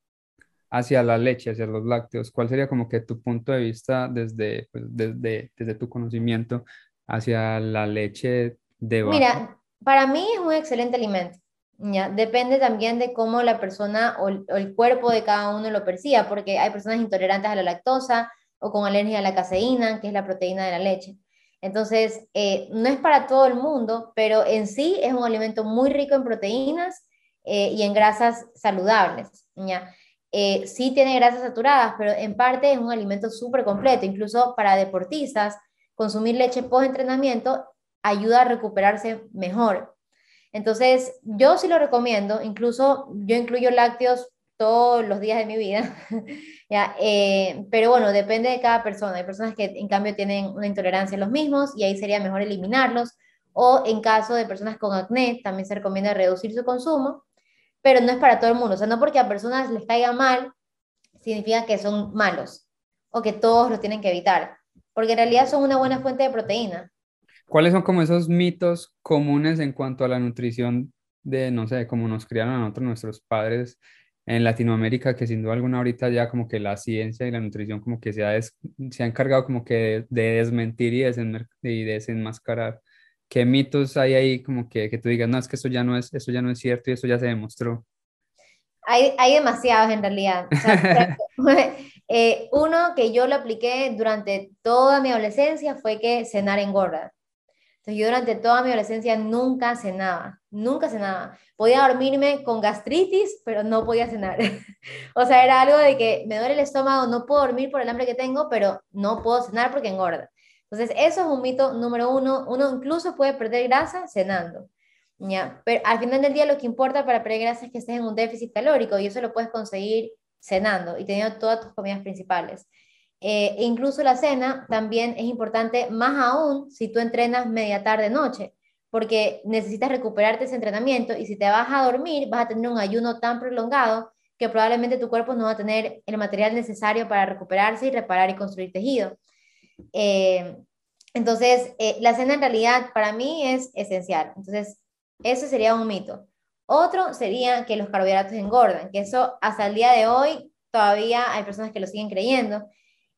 hacia la leche, hacia los lácteos? ¿Cuál sería como que tu punto de vista desde, pues, desde, desde tu conocimiento hacia la leche de vaca? Mira, para mí es un excelente alimento. ¿ya? Depende también de cómo la persona o el, cuerpo de cada uno lo perciba, porque hay personas intolerantes a la lactosa o con alergia a la caseína, que es la proteína de la leche. Entonces, eh, no es para todo el mundo, pero en sí es un alimento muy rico en proteínas eh, y en grasas saludables. ¿ya? Eh, sí tiene grasas saturadas, pero en parte es un alimento súper completo. Incluso para deportistas, consumir leche post-entrenamiento ayuda a recuperarse mejor. Entonces, yo sí lo recomiendo. Incluso yo incluyo lácteos todos los días de mi vida. Eh, pero bueno, depende de cada persona. Hay personas que en cambio tienen una intolerancia a los mismos y ahí sería mejor eliminarlos. O en caso de personas con acné, también se recomienda reducir su consumo pero no es para todo el mundo. O sea, no porque a personas les caiga mal, significa que son malos o que todos lo tienen que evitar, porque en realidad son una buena fuente de proteína. ¿Cuáles son como esos mitos comunes en cuanto a la nutrición de, no sé, cómo nos criaron a nosotros nuestros padres en Latinoamérica, que sin duda alguna ahorita ya como que la ciencia y la nutrición como que se ha, se ha encargado como que de, desmentir y, y desenmascarar ¿Qué mitos hay ahí como que, que tú digas, no, es que eso ya no es, eso ya no es cierto y eso ya se demostró? Hay, hay demasiados en realidad. Eh, uno que yo lo apliqué durante toda mi adolescencia fue que cenar engorda. Entonces yo durante toda mi adolescencia nunca cenaba, nunca cenaba. Podía dormirme con gastritis, pero no podía cenar. o sea, era algo de que me duele el estómago, no puedo dormir por el hambre que tengo, pero no puedo cenar porque engorda. Entonces, eso es un mito número uno. Uno incluso puede perder grasa cenando. ¿ya? Pero al final del día lo que importa para perder grasa es que estés en un déficit calórico y eso lo puedes conseguir cenando y teniendo todas tus comidas principales. Eh, e incluso la cena también es importante, más aún si tú entrenas media tarde noche, porque necesitas recuperarte ese entrenamiento y si te vas a dormir vas a tener un ayuno tan prolongado que probablemente tu cuerpo no va a tener el material necesario para recuperarse y reparar y construir tejido. Eh, entonces, eh, la cena en realidad para mí es esencial. Entonces, eso sería un mito. Otro sería que los carbohidratos engordan, que eso hasta el día de hoy todavía hay personas que lo siguen creyendo.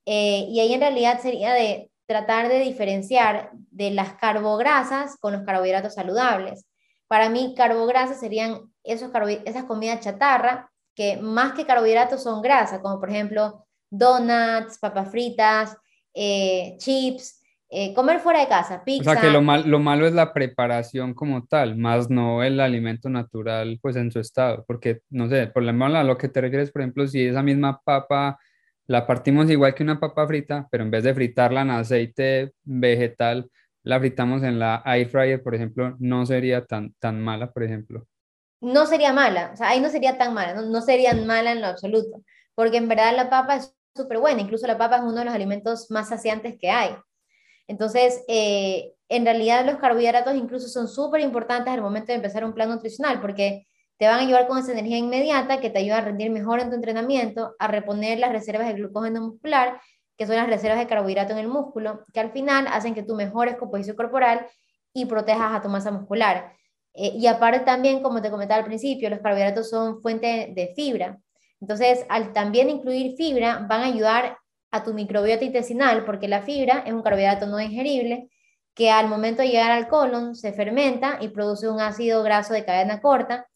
Eh, y ahí en realidad sería de tratar de diferenciar de las carbograsas con los carbohidratos saludables. Para mí, carbograsas serían esos esas comidas chatarra que más que carbohidratos son grasa, como por ejemplo donuts, papas fritas, eh, chips, eh, comer fuera de casa, pizza. O sea que lo, mal, lo malo es la preparación como tal, más no el alimento natural pues en su estado, porque no sé, por lo a lo que te refieres, por ejemplo, si esa misma papa la partimos igual que una papa frita, pero en vez de fritarla en aceite vegetal, la fritamos en la air fryer, por ejemplo, no sería tan, tan mala, por ejemplo. No sería mala, o sea, ahí no sería tan mala, no, no sería mala en lo absoluto, porque en verdad la papa es súper buena, incluso la papa es uno de los alimentos más saciantes que hay. Entonces, eh, en realidad los carbohidratos incluso son súper importantes al momento de empezar un plan nutricional, porque te van a ayudar con esa energía inmediata que te ayuda a rendir mejor en tu entrenamiento, a reponer las reservas de glucógeno muscular, que son las reservas de carbohidrato en el músculo, que al final hacen que tú mejores composición corporal y protejas a tu masa muscular. Eh, y aparte también, como te comentaba al principio, los carbohidratos son fuente de fibra. Entonces, al también incluir fibra, van a ayudar a tu microbiota intestinal, porque la fibra es un carbohidrato no ingerible que al momento de llegar al colon se fermenta y produce un ácido graso de cadena corta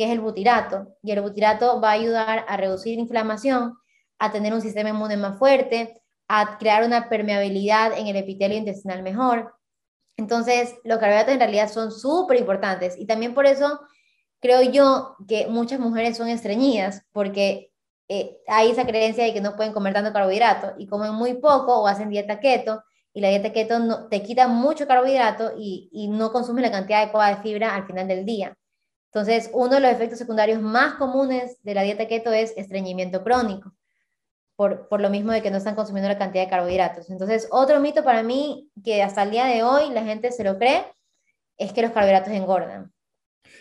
que es el butirato. Y el butirato va a ayudar a reducir inflamación, a tener un sistema inmune más fuerte, a crear una permeabilidad en el epitelio intestinal mejor. Entonces, los carbohidratos en realidad son súper importantes y también por eso creo yo que muchas mujeres son estreñidas porque eh, hay esa creencia de que no pueden comer tanto carbohidrato y comen muy poco o hacen dieta keto y la dieta keto no, te quita mucho carbohidrato y, y no consume la cantidad adecuada de fibra al final del día. Entonces, uno de los efectos secundarios más comunes de la dieta keto es estreñimiento crónico, por, por, lo mismo de que no están consumiendo la cantidad de carbohidratos. Entonces, otro mito para mí que hasta el día de hoy la gente se lo cree es que los carbohidratos engordan.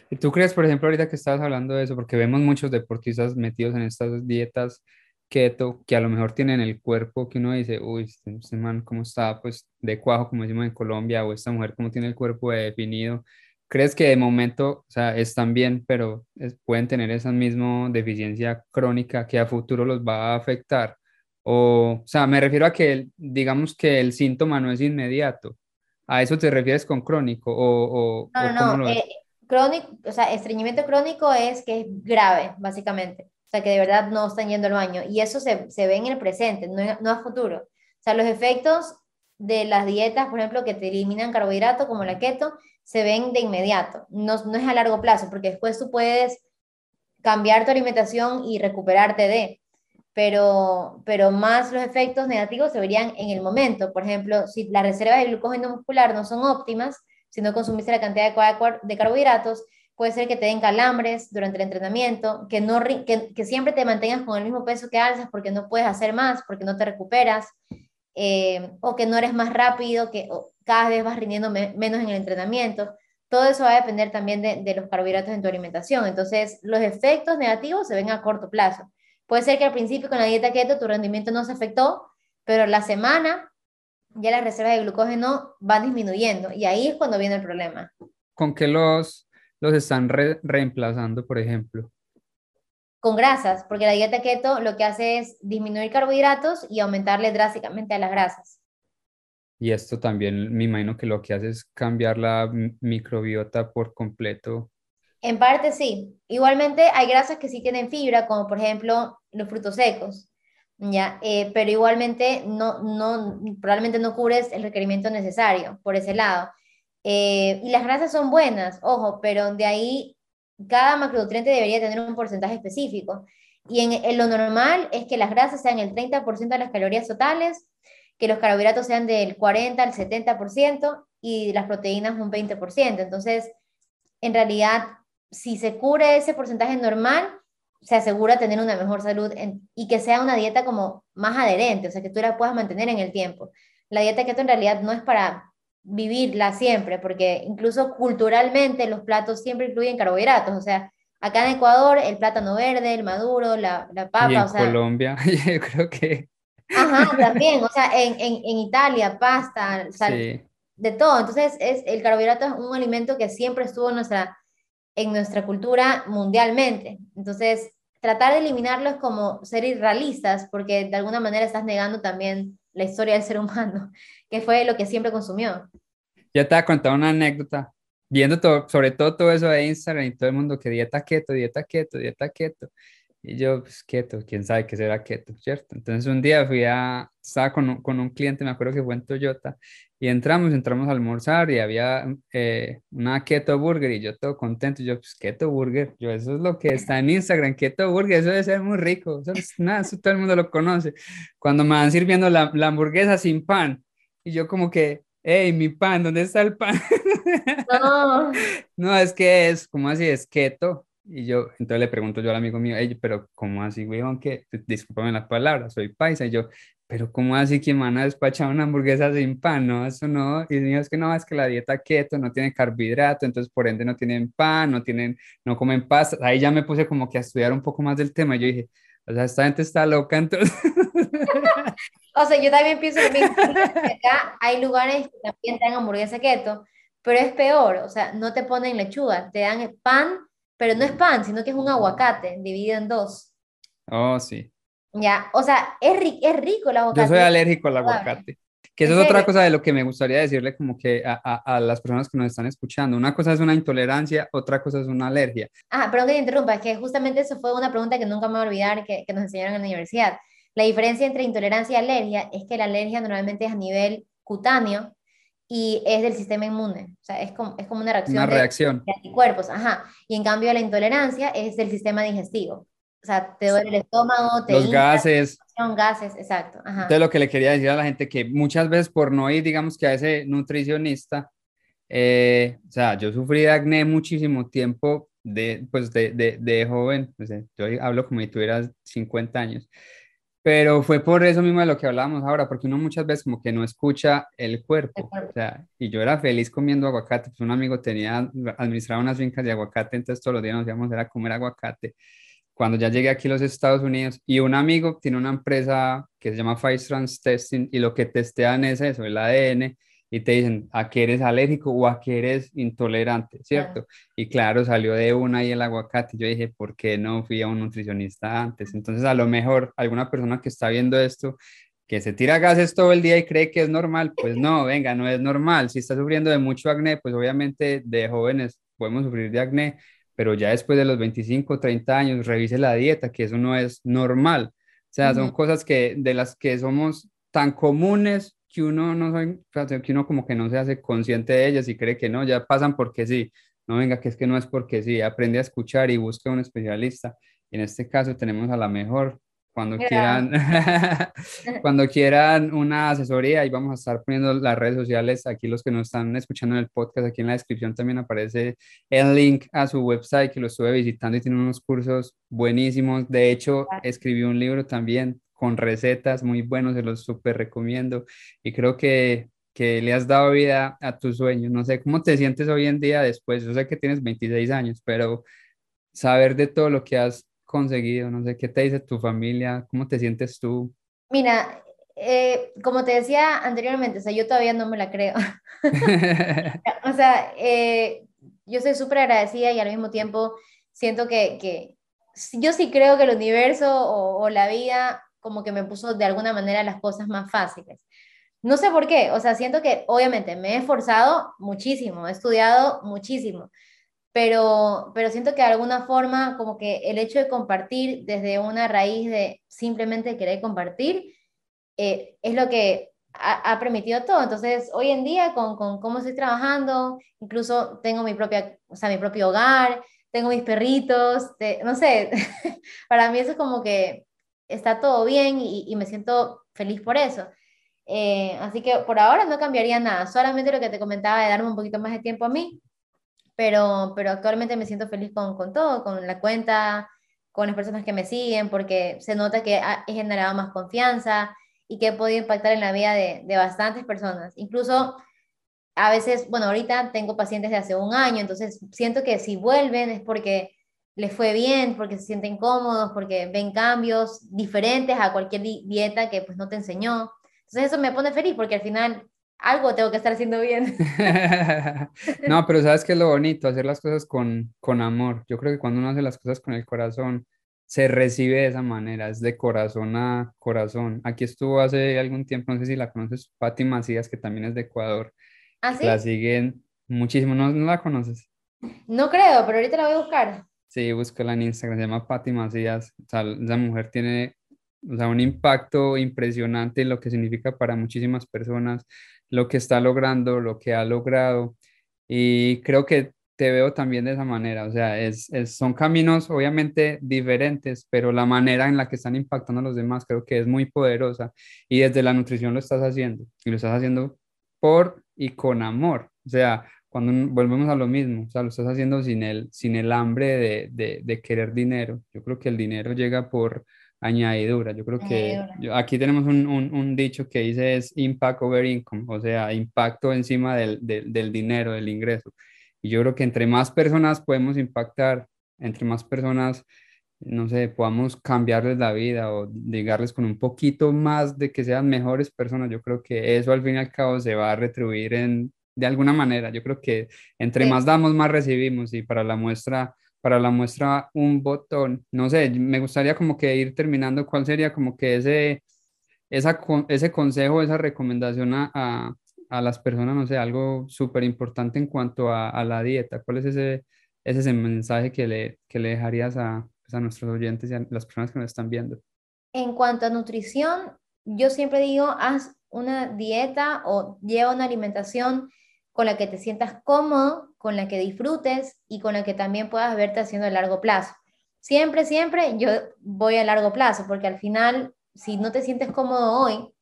¿Y tú crees, por ejemplo, ahorita que estabas hablando de eso, porque vemos muchos deportistas metidos en estas dietas keto que a lo mejor tienen el cuerpo que uno dice, uy, este, este man, ¿cómo está? Pues de cuajo, como decimos en Colombia, o esta mujer, ¿cómo tiene el cuerpo definido? ¿Crees que de momento, o sea, están bien, pero pueden tener esa misma deficiencia crónica que a futuro los va a afectar? O, o sea, me refiero a que, digamos que el síntoma no es inmediato. ¿A eso te refieres con crónico? O, o no, no, eh, crónico, o sea, estreñimiento crónico es que es grave, básicamente. O sea, que de verdad no están yendo al baño. Y eso se, se ve en el presente, no, no a futuro. O sea, los efectos de las dietas, por ejemplo, que te eliminan carbohidratos, como la keto, se ven de inmediato, no, no es a largo plazo, porque después tú puedes cambiar tu alimentación y recuperarte de, pero, pero más los efectos negativos se verían en el momento. Por ejemplo, si las reservas de glucógeno muscular no son óptimas, si no consumiste la cantidad adecuada de carbohidratos, puede ser que te den calambres durante el entrenamiento, que, no, que, que siempre te mantengas con el mismo peso que alzas porque no puedes hacer más, porque no te recuperas, eh, o que no eres más rápido, que cada vez vas rindiendo menos en el entrenamiento. Todo eso va a depender también de, los carbohidratos en tu alimentación. Entonces, los efectos negativos se ven a corto plazo. Puede ser que al principio con la dieta keto tu rendimiento no se afectó, pero la semana ya las reservas de glucógeno van disminuyendo y ahí es cuando viene el problema. ¿Con qué los, los están reemplazando, por ejemplo? con grasas, porque la dieta keto lo que hace es disminuir carbohidratos y aumentarle drásticamente a las grasas. Y esto también me imagino que lo que hace es cambiar la microbiota por completo. En parte sí. Igualmente hay grasas que sí tienen fibra, como por ejemplo los frutos secos, ¿ya? Eh, pero igualmente no, no, probablemente no cubres el requerimiento necesario por ese lado. Eh, y las grasas son buenas, ojo, pero de ahí cada macronutriente debería tener un porcentaje específico. Y en, lo normal es que las grasas sean el 30% de las calorías totales, que los carbohidratos sean del 40 al 70% y las proteínas un 20%. Entonces, en realidad, si se cubre ese porcentaje normal, se asegura tener una mejor salud y que sea una dieta como más adherente, o sea, que tú la puedas mantener en el tiempo. La dieta keto en realidad no es para vivirla siempre, porque incluso culturalmente los platos siempre incluyen carbohidratos, o sea, acá en Ecuador el plátano verde, el maduro, la, la papa, y en o sea, Colombia, yo creo que... Ajá, también, o sea, en, en, en Italia, pasta, sal, Sí. de todo. Entonces, es, el carbohidrato es un alimento que siempre estuvo en nuestra, en nuestra cultura mundialmente. Entonces, tratar de eliminarlo es como ser irrealistas, porque de alguna manera estás negando también la historia del ser humano, que fue lo que siempre consumió. Ya te voy a contar una anécdota. Viendo todo, sobre todo todo eso de Instagram y todo el mundo que dieta keto, dieta keto, dieta keto. Y yo, pues keto, quién sabe qué será keto, ¿cierto? Entonces un día fui a, estaba con un, con un cliente, me acuerdo que fue en Toyota, y entramos, entramos a almorzar y había eh, una keto burger y yo todo contento, yo, pues keto burger, yo, eso es lo que está en Instagram, keto burger, eso debe ser muy rico, eso es nada, eso todo el mundo lo conoce. Cuando me van sirviendo la, la hamburguesa sin pan, y yo como que, hey, mi pan, ¿dónde está el pan? No, No, es que es, ¿cómo así? Es keto. Y yo, entonces le pregunto yo al amigo mío, "Ey, pero ¿cómo así, weón? Que, discúlpame las palabras, soy paisa. Y yo, pero ¿cómo así que me van a despachar una hamburguesa sin pan? No, eso no. Y dijo, es que no, es que la dieta keto no tiene carbohidrato, entonces por ende no tienen pan, no tienen, no comen pasta. Ahí ya me puse como que a estudiar un poco más del tema. Yo dije, o sea, esta gente está loca, entonces. o sea, yo también pienso que Acá hay lugares que también dan hamburguesa keto, pero es peor, o sea, no te ponen lechuga, te dan pan, pero no es pan, sino que es un aguacate dividido en dos. Oh, sí. Ya, o sea, es, ri- es rico el aguacate. Yo soy alérgico al aguacate. Que ¿En eso es otra cosa de lo que me gustaría decirle como que a, a, a las personas que nos están escuchando. Una cosa es una intolerancia, otra cosa es una alergia. Ah, perdón que te interrumpa, es que justamente eso fue una pregunta que nunca me voy a olvidar que, que nos enseñaron en la universidad. La diferencia entre intolerancia y alergia es que la alergia normalmente es a nivel cutáneo y es del sistema inmune. O sea, es como, es como una reacción Una reacción. de anticuerpos, ajá. Y en cambio la intolerancia es del sistema digestivo. O sea, te duele el estómago, te Los hinchas, gases. son gases, exacto, ajá. Entonces lo que le quería decir a la gente que muchas veces por no ir, digamos que a ese nutricionista, eh, o sea, yo sufrí de acné muchísimo tiempo de, pues de, de, de joven, no sé, yo hablo como si tuvieras 50 años, pero fue por eso mismo de lo que hablábamos ahora, porque uno muchas veces como que no escucha el cuerpo, o sea, y yo era feliz comiendo aguacate, pues un amigo tenía, administraba unas fincas de aguacate, entonces todos los días nos íbamos a comer aguacate, cuando ya llegué aquí a los Estados Unidos y un amigo tiene una empresa que se llama Five Trans Testing y lo que testean es eso, el ADN y te dicen a qué eres alérgico o a qué eres intolerante, ¿cierto? Y claro, salió de una ahí el aguacate. Yo dije, ¿por qué no fui a un nutricionista antes? Entonces, a lo mejor alguna persona que está viendo esto, que se tira gases todo el día y cree que es normal, pues no, venga, no es normal. Si está sufriendo de mucho acné, pues obviamente de jóvenes podemos sufrir de acné, pero ya después de los 25, 30 años, revise la dieta, que eso no es normal. O sea, son cosas que, de las que somos tan comunes que uno no sabe- que uno como que no se hace consciente de ellas y cree que no, ya pasan porque sí. No, venga, que es que no es porque sí, aprende a escuchar y busca un especialista. Y en este caso tenemos a la mejor. Cuando quieran, cuando quieran una asesoría, ahí vamos a estar poniendo las redes sociales. Aquí los que nos están escuchando en el podcast, aquí en la descripción también aparece el link a su website que lo estuve visitando y tiene unos cursos buenísimos. De hecho, escribí un libro también con recetas muy buenos, se los súper recomiendo y creo que, que le has dado vida a tus sueños. No sé cómo te sientes hoy en día después. Yo sé que tienes 26 años, pero saber de todo lo que has conseguido, no sé qué te dice tu familia, cómo te sientes tú. Mira, eh, como te decía anteriormente, o sea, yo todavía no me la creo. O sea, eh, yo soy súper agradecida y al mismo tiempo siento que, que yo sí creo que el universo o, o la vida como que me puso de alguna manera las cosas más fáciles. No sé por qué, o sea, siento que obviamente me he esforzado muchísimo, he estudiado muchísimo, pero, pero siento que de alguna forma como que el hecho de compartir desde una raíz de simplemente querer compartir, eh, es lo que ha, permitido todo. Entonces, hoy en día, con, con, cómo estoy trabajando, incluso tengo mi, propia, o sea, mi propio hogar, tengo mis perritos, no sé, para mí eso es como que está todo bien y, me siento feliz por eso. Eh, así que por ahora no cambiaría nada, solamente lo que te comentaba de darme un poquito más de tiempo a mí, pero, pero actualmente me siento feliz con, con todo, con la cuenta, con las personas que me siguen, porque se nota que he generado más confianza y que he podido impactar en la vida de, de bastantes personas. Incluso a veces, bueno, ahorita tengo pacientes de hace un año, entonces siento que si vuelven es porque les fue bien, porque se sienten cómodos, porque ven cambios diferentes a cualquier dieta que pues no te enseñó. Entonces eso me pone feliz porque al final algo tengo que estar haciendo bien. no, pero sabes que es lo bonito, hacer las cosas con, con amor. Yo creo que cuando uno hace las cosas con el corazón, se recibe de esa manera, es de corazón a corazón. Aquí estuvo hace algún tiempo, no sé si la conoces, Patti Macías, que también es de Ecuador. ¿Ah, sí? La siguen muchísimo, ¿No, ¿no, la conoces? No creo, pero ahorita la voy a buscar. Sí, búscala en Instagram, se llama Patti Macías. O sea, esa mujer tiene o sea, un impacto impresionante en lo que significa para muchísimas personas, lo que está logrando, lo que ha logrado. Y creo que te veo también de esa manera, o sea, es, son caminos obviamente diferentes, pero la manera en la que están impactando a los demás creo que es muy poderosa y desde la nutrición lo estás haciendo y lo estás haciendo por y con amor, o sea, cuando volvemos a lo mismo, o sea, lo estás haciendo sin el, sin el hambre de, de, querer dinero, yo creo que el dinero llega por añadidura, yo creo que aquí tenemos un, un, un, dicho que dice es impact over income, o sea, impacto encima del, del, del dinero, del ingreso. Y yo creo que entre más personas podemos impactar, entre más personas, no sé, podamos cambiarles la vida o llegarles con un poquito más de que sean mejores personas, yo creo que eso al fin y al cabo se va a retribuir en, de alguna manera. Yo creo que entre más damos, más recibimos y para la muestra para la muestra un botón. No sé, me gustaría como que ir terminando cuál sería como que ese, esa, ese consejo, esa recomendación a, a las personas, no sé, algo súper importante en cuanto a, a, la dieta? ¿Cuál es ese, ese mensaje que le, que le dejarías a, pues, a nuestros oyentes y a las personas que nos están viendo? En cuanto a nutrición, yo siempre digo, haz una dieta o lleva una alimentación con la que te sientas cómodo, con la que disfrutes y con la que también puedas verte haciendo a largo plazo. Siempre, siempre yo voy a largo plazo, porque al final, si no te sientes cómodo hoy,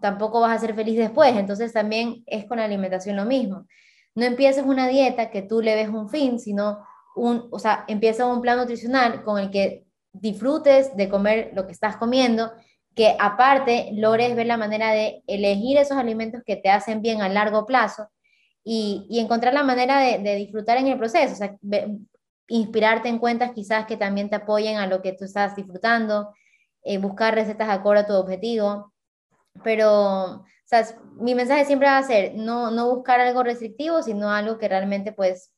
tampoco vas a ser feliz después. Entonces también es con la alimentación lo mismo. No empieces una dieta que tú le ves un fin, sino un, o sea, empieza un plan nutricional con el que disfrutes de comer lo que estás comiendo, que aparte logres ver la manera de elegir esos alimentos que te hacen bien a largo plazo y, encontrar la manera de, disfrutar en el proceso, o sea, inspirarte en cuentas quizás que también te apoyen a lo que tú estás disfrutando, eh, buscar recetas acorde a tu objetivo, pero, o sea, mi mensaje siempre va a ser no, no buscar algo restrictivo, sino algo que realmente, pues,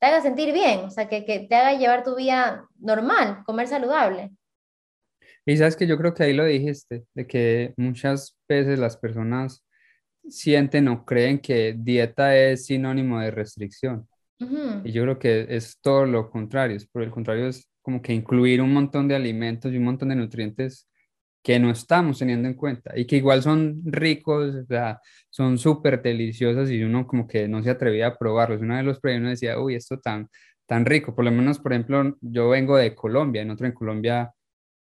te haga sentir bien, o sea, que, que te haga llevar tu vida normal, comer saludable. Y sabes que yo creo que ahí lo dijiste, de que muchas veces las personas sienten o creen que dieta es sinónimo de restricción. Y yo creo que es todo lo contrario, es por el contrario, es como que incluir un montón de alimentos y un montón de nutrientes que no estamos teniendo en cuenta y que igual son ricos, o sea, son súper deliciosos y uno como que no se atrevía a probarlos. Una de los premios decía, uy, esto tan, tan rico. Por lo menos, por ejemplo, yo vengo de Colombia, en otro en Colombia,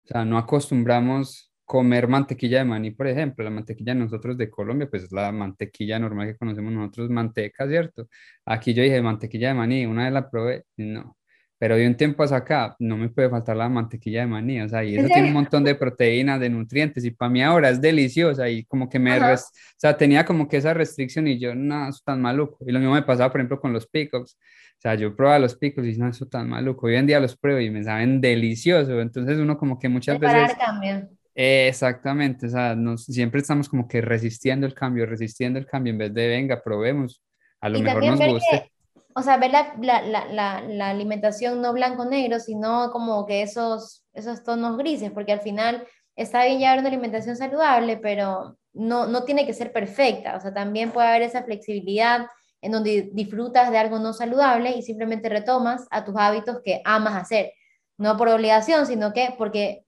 o sea, no acostumbramos comer mantequilla de maní, por ejemplo. La mantequilla de nosotros de Colombia, pues es la mantequilla normal que conocemos nosotros, manteca, ¿cierto? Aquí yo dije mantequilla de maní, una vez la probé, no pero de un tiempo hasta acá no me puede faltar la mantequilla de maní, o sea, y eso tiene un montón de proteínas, de nutrientes, y para mí ahora es deliciosa, y como que me, o sea, tenía como que esa restricción, y yo, no, eso tan maluco, y lo mismo me pasaba, por ejemplo, con los picos, o sea, yo probaba los picos y no, eso tan maluco, hoy en día los pruebo y me saben delicioso, entonces uno como que muchas veces... cambio. Exactamente, o sea, nos, siempre estamos como que resistiendo el cambio, resistiendo el cambio, en vez de, venga, probemos, a lo mejor nos guste o sea, ver la, la, la, la alimentación no blanco-negro, sino como que esos, esos tonos grises, porque al final está bien llevar una alimentación saludable, pero no, no tiene que ser perfecta, o sea, también puede haber esa flexibilidad en donde disfrutas de algo no saludable y simplemente retomas a tus hábitos que amas hacer, no por obligación, sino que porque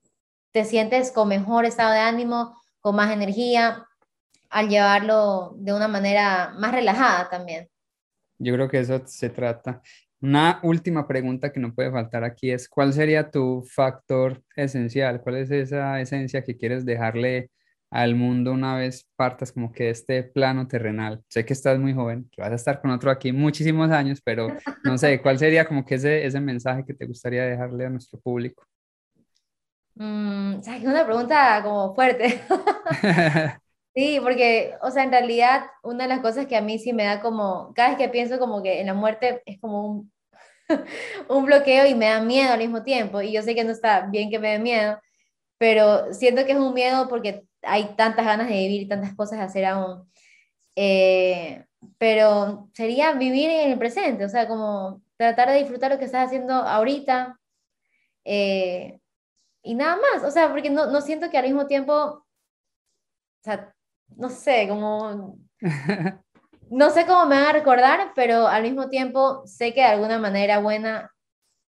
te sientes con mejor estado de ánimo, con más energía, al llevarlo de una manera más relajada también. Yo creo que eso se trata. Una última pregunta que no puede faltar aquí es, ¿cuál sería tu factor esencial? ¿Cuál es esa esencia que quieres dejarle al mundo una vez partas como que de este plano terrenal? Sé que estás muy joven, que vas a estar con otro aquí muchísimos años, pero no sé, ¿cuál sería como que ese, ese mensaje que te gustaría dejarle a nuestro público? Mm, es una pregunta como fuerte. Sí, porque, o sea, en realidad una de las cosas que a mí sí me da como, cada vez que pienso como que en la muerte es como un, un bloqueo y me da miedo al mismo tiempo. Y yo sé que no está bien que me dé miedo, pero siento que es un miedo porque hay tantas ganas de vivir y tantas cosas de hacer aún. Eh, pero sería vivir en el presente, o sea, como tratar de disfrutar lo que estás haciendo ahorita eh, y nada más, o sea, porque no, no siento que al mismo tiempo, o sea, no sé, como... No sé cómo me van a recordar, pero al mismo tiempo sé que de alguna manera buena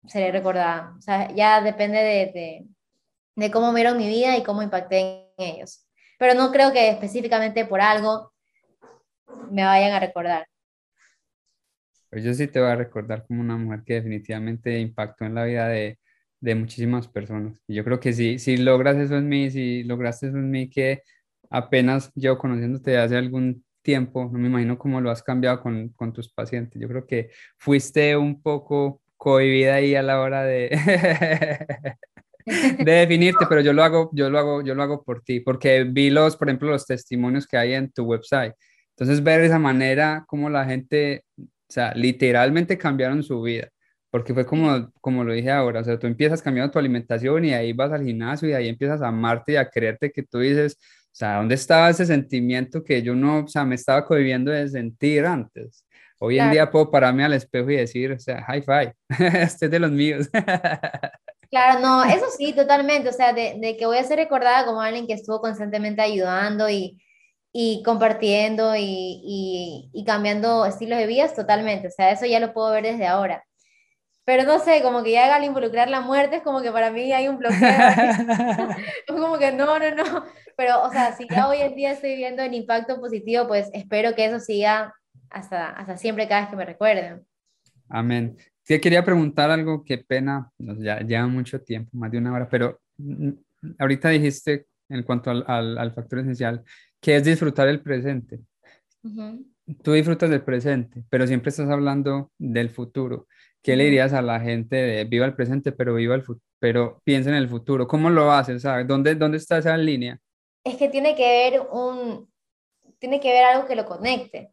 seré recordada. O sea, ya depende de, de, de cómo vieron mi vida y cómo impacté en ellos. Pero no creo que específicamente por algo me vayan a recordar. Pues yo sí te voy a recordar como una mujer que definitivamente impactó en la vida de, de muchísimas personas. Y yo creo que sí, si logras eso en mí, si lograste eso en mí, que apenas llevo conociéndote hace algún tiempo, no me imagino cómo lo has cambiado con, con tus pacientes. Yo creo que fuiste un poco cohibida ahí a la hora de, de definirte, pero yo lo hago, yo lo hago, yo lo hago por ti, porque vi los, por ejemplo, los testimonios que hay en tu website. Entonces, ver esa manera, como la gente, o sea, literalmente cambiaron su vida, porque fue como, como lo dije ahora, o sea, tú empiezas cambiando tu alimentación y ahí vas al gimnasio y ahí empiezas a amarte y a creerte que tú dices, o sea, ¿dónde estaba ese sentimiento que yo no, o sea, me estaba cohibiendo de sentir antes? Hoy en día puedo pararme al espejo y decir, o sea, high five, este es de los míos. Claro, no, eso sí, totalmente, o sea, de, de, que voy a ser recordada como alguien que estuvo constantemente ayudando y, y compartiendo y, y, y, cambiando estilos de vida, totalmente, o sea, eso ya lo puedo ver desde ahora. Pero no sé, como que ya al involucrar la muerte es como que para mí hay un bloqueo. como que no, no, no, pero, o sea, si ya hoy en día estoy viendo el impacto positivo, pues espero que eso siga hasta, hasta siempre cada vez que me recuerden. Amén. Te quería preguntar algo, qué pena, ya lleva mucho tiempo, más de una hora, pero mm, ahorita dijiste en cuanto al, al, factor esencial, que es disfrutar el presente. Tú disfrutas del presente, pero siempre estás hablando del futuro. ¿Qué le dirías a la gente de viva el presente, pero viva el pero piensa en el futuro? ¿Cómo lo haces? ¿Sabes? ¿Dónde, ¿Dónde está esa línea? es que tiene que ver un, tiene que ver algo que lo conecte,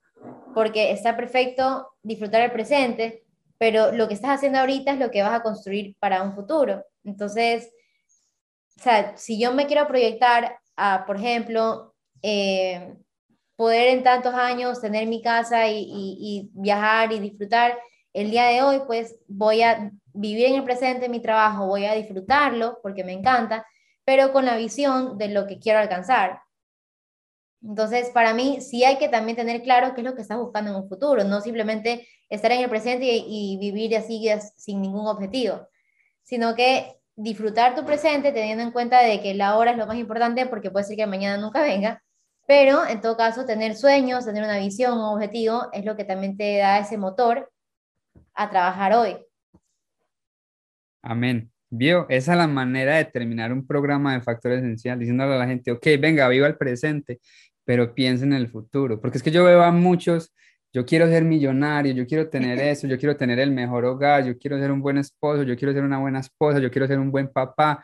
porque está perfecto disfrutar el presente, pero lo que estás haciendo ahorita es lo que vas a construir para un futuro. Entonces, o sea, si yo me quiero proyectar a, por ejemplo, eh, poder en tantos años tener mi casa y, y, viajar y disfrutar el día de hoy, pues voy a vivir en el presente mi trabajo, voy a disfrutarlo porque me encanta, pero con la visión de lo que quiero alcanzar. Entonces, para mí sí hay que también tener claro qué es lo que estás buscando en un futuro, no simplemente estar en el presente y, vivir así sin ningún objetivo, sino que disfrutar tu presente teniendo en cuenta de que la hora es lo más importante porque puede ser que mañana nunca venga, pero en todo caso tener sueños, tener una visión, un objetivo es lo que también te da ese motor a trabajar hoy. Amén. Vio, esa es la manera de terminar un programa de factor esencial, diciéndole a la gente, ok, venga, viva el presente, pero piensa en el futuro, porque es que yo veo a muchos, yo quiero ser millonario, yo quiero tener eso, yo quiero tener el mejor hogar, yo quiero ser un buen esposo, yo quiero ser una buena esposa, yo quiero ser un buen papá,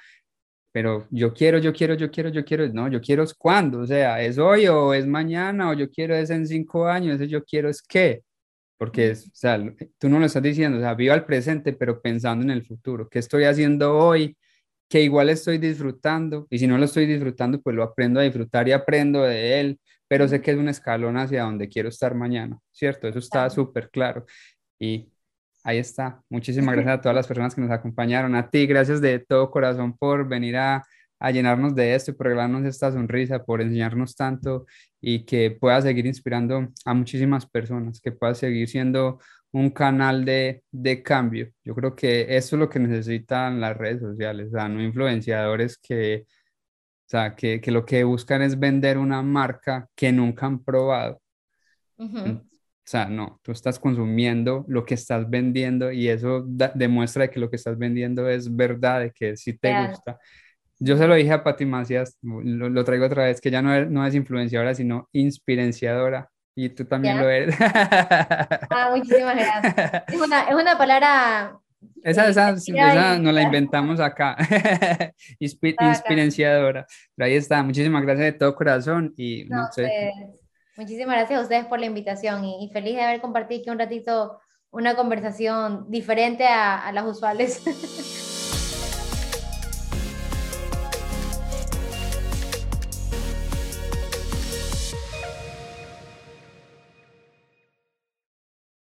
pero yo quiero, yo quiero, yo quiero, yo quiero, no, yo quiero es cuándo, o sea, es hoy o es mañana o yo quiero es en cinco años, ese yo quiero es qué, porque, o sea, tú no lo estás diciendo, o sea, viva el presente, pero pensando en el futuro. ¿Qué estoy haciendo hoy? Que igual estoy disfrutando, y si no lo estoy disfrutando, pues lo aprendo a disfrutar y aprendo de él, pero sé que es un escalón hacia donde quiero estar mañana, ¿cierto? Eso está súper claro. Y ahí está. Muchísimas gracias a todas las personas que nos acompañaron. A ti, gracias de todo corazón por venir a, a llenarnos de esto, por regalarnos esta sonrisa, por enseñarnos tanto y que pueda seguir inspirando a muchísimas personas, que pueda seguir siendo un canal de, de cambio. Yo creo que eso es lo que necesitan las redes sociales, o sea, no influenciadores que O sea, que, que lo que buscan es vender una marca que nunca han probado. O sea, no, tú estás consumiendo lo que estás vendiendo y eso demuestra que lo que estás vendiendo es verdad, de que sí te gusta. Yo se lo dije a Pati Macías, lo, traigo otra vez, que ya no es, no es influenciadora, sino inspirenciadora. Y tú también lo eres. ah, muchísimas gracias. Es una, es una palabra esa, esa, esa nos la inventamos acá, inspirenciadora. Pero ahí está, muchísimas gracias de todo corazón y no, sé. Pues, muchísimas gracias a ustedes por la invitación y, feliz de haber compartido aquí un ratito una conversación diferente a, a las usuales.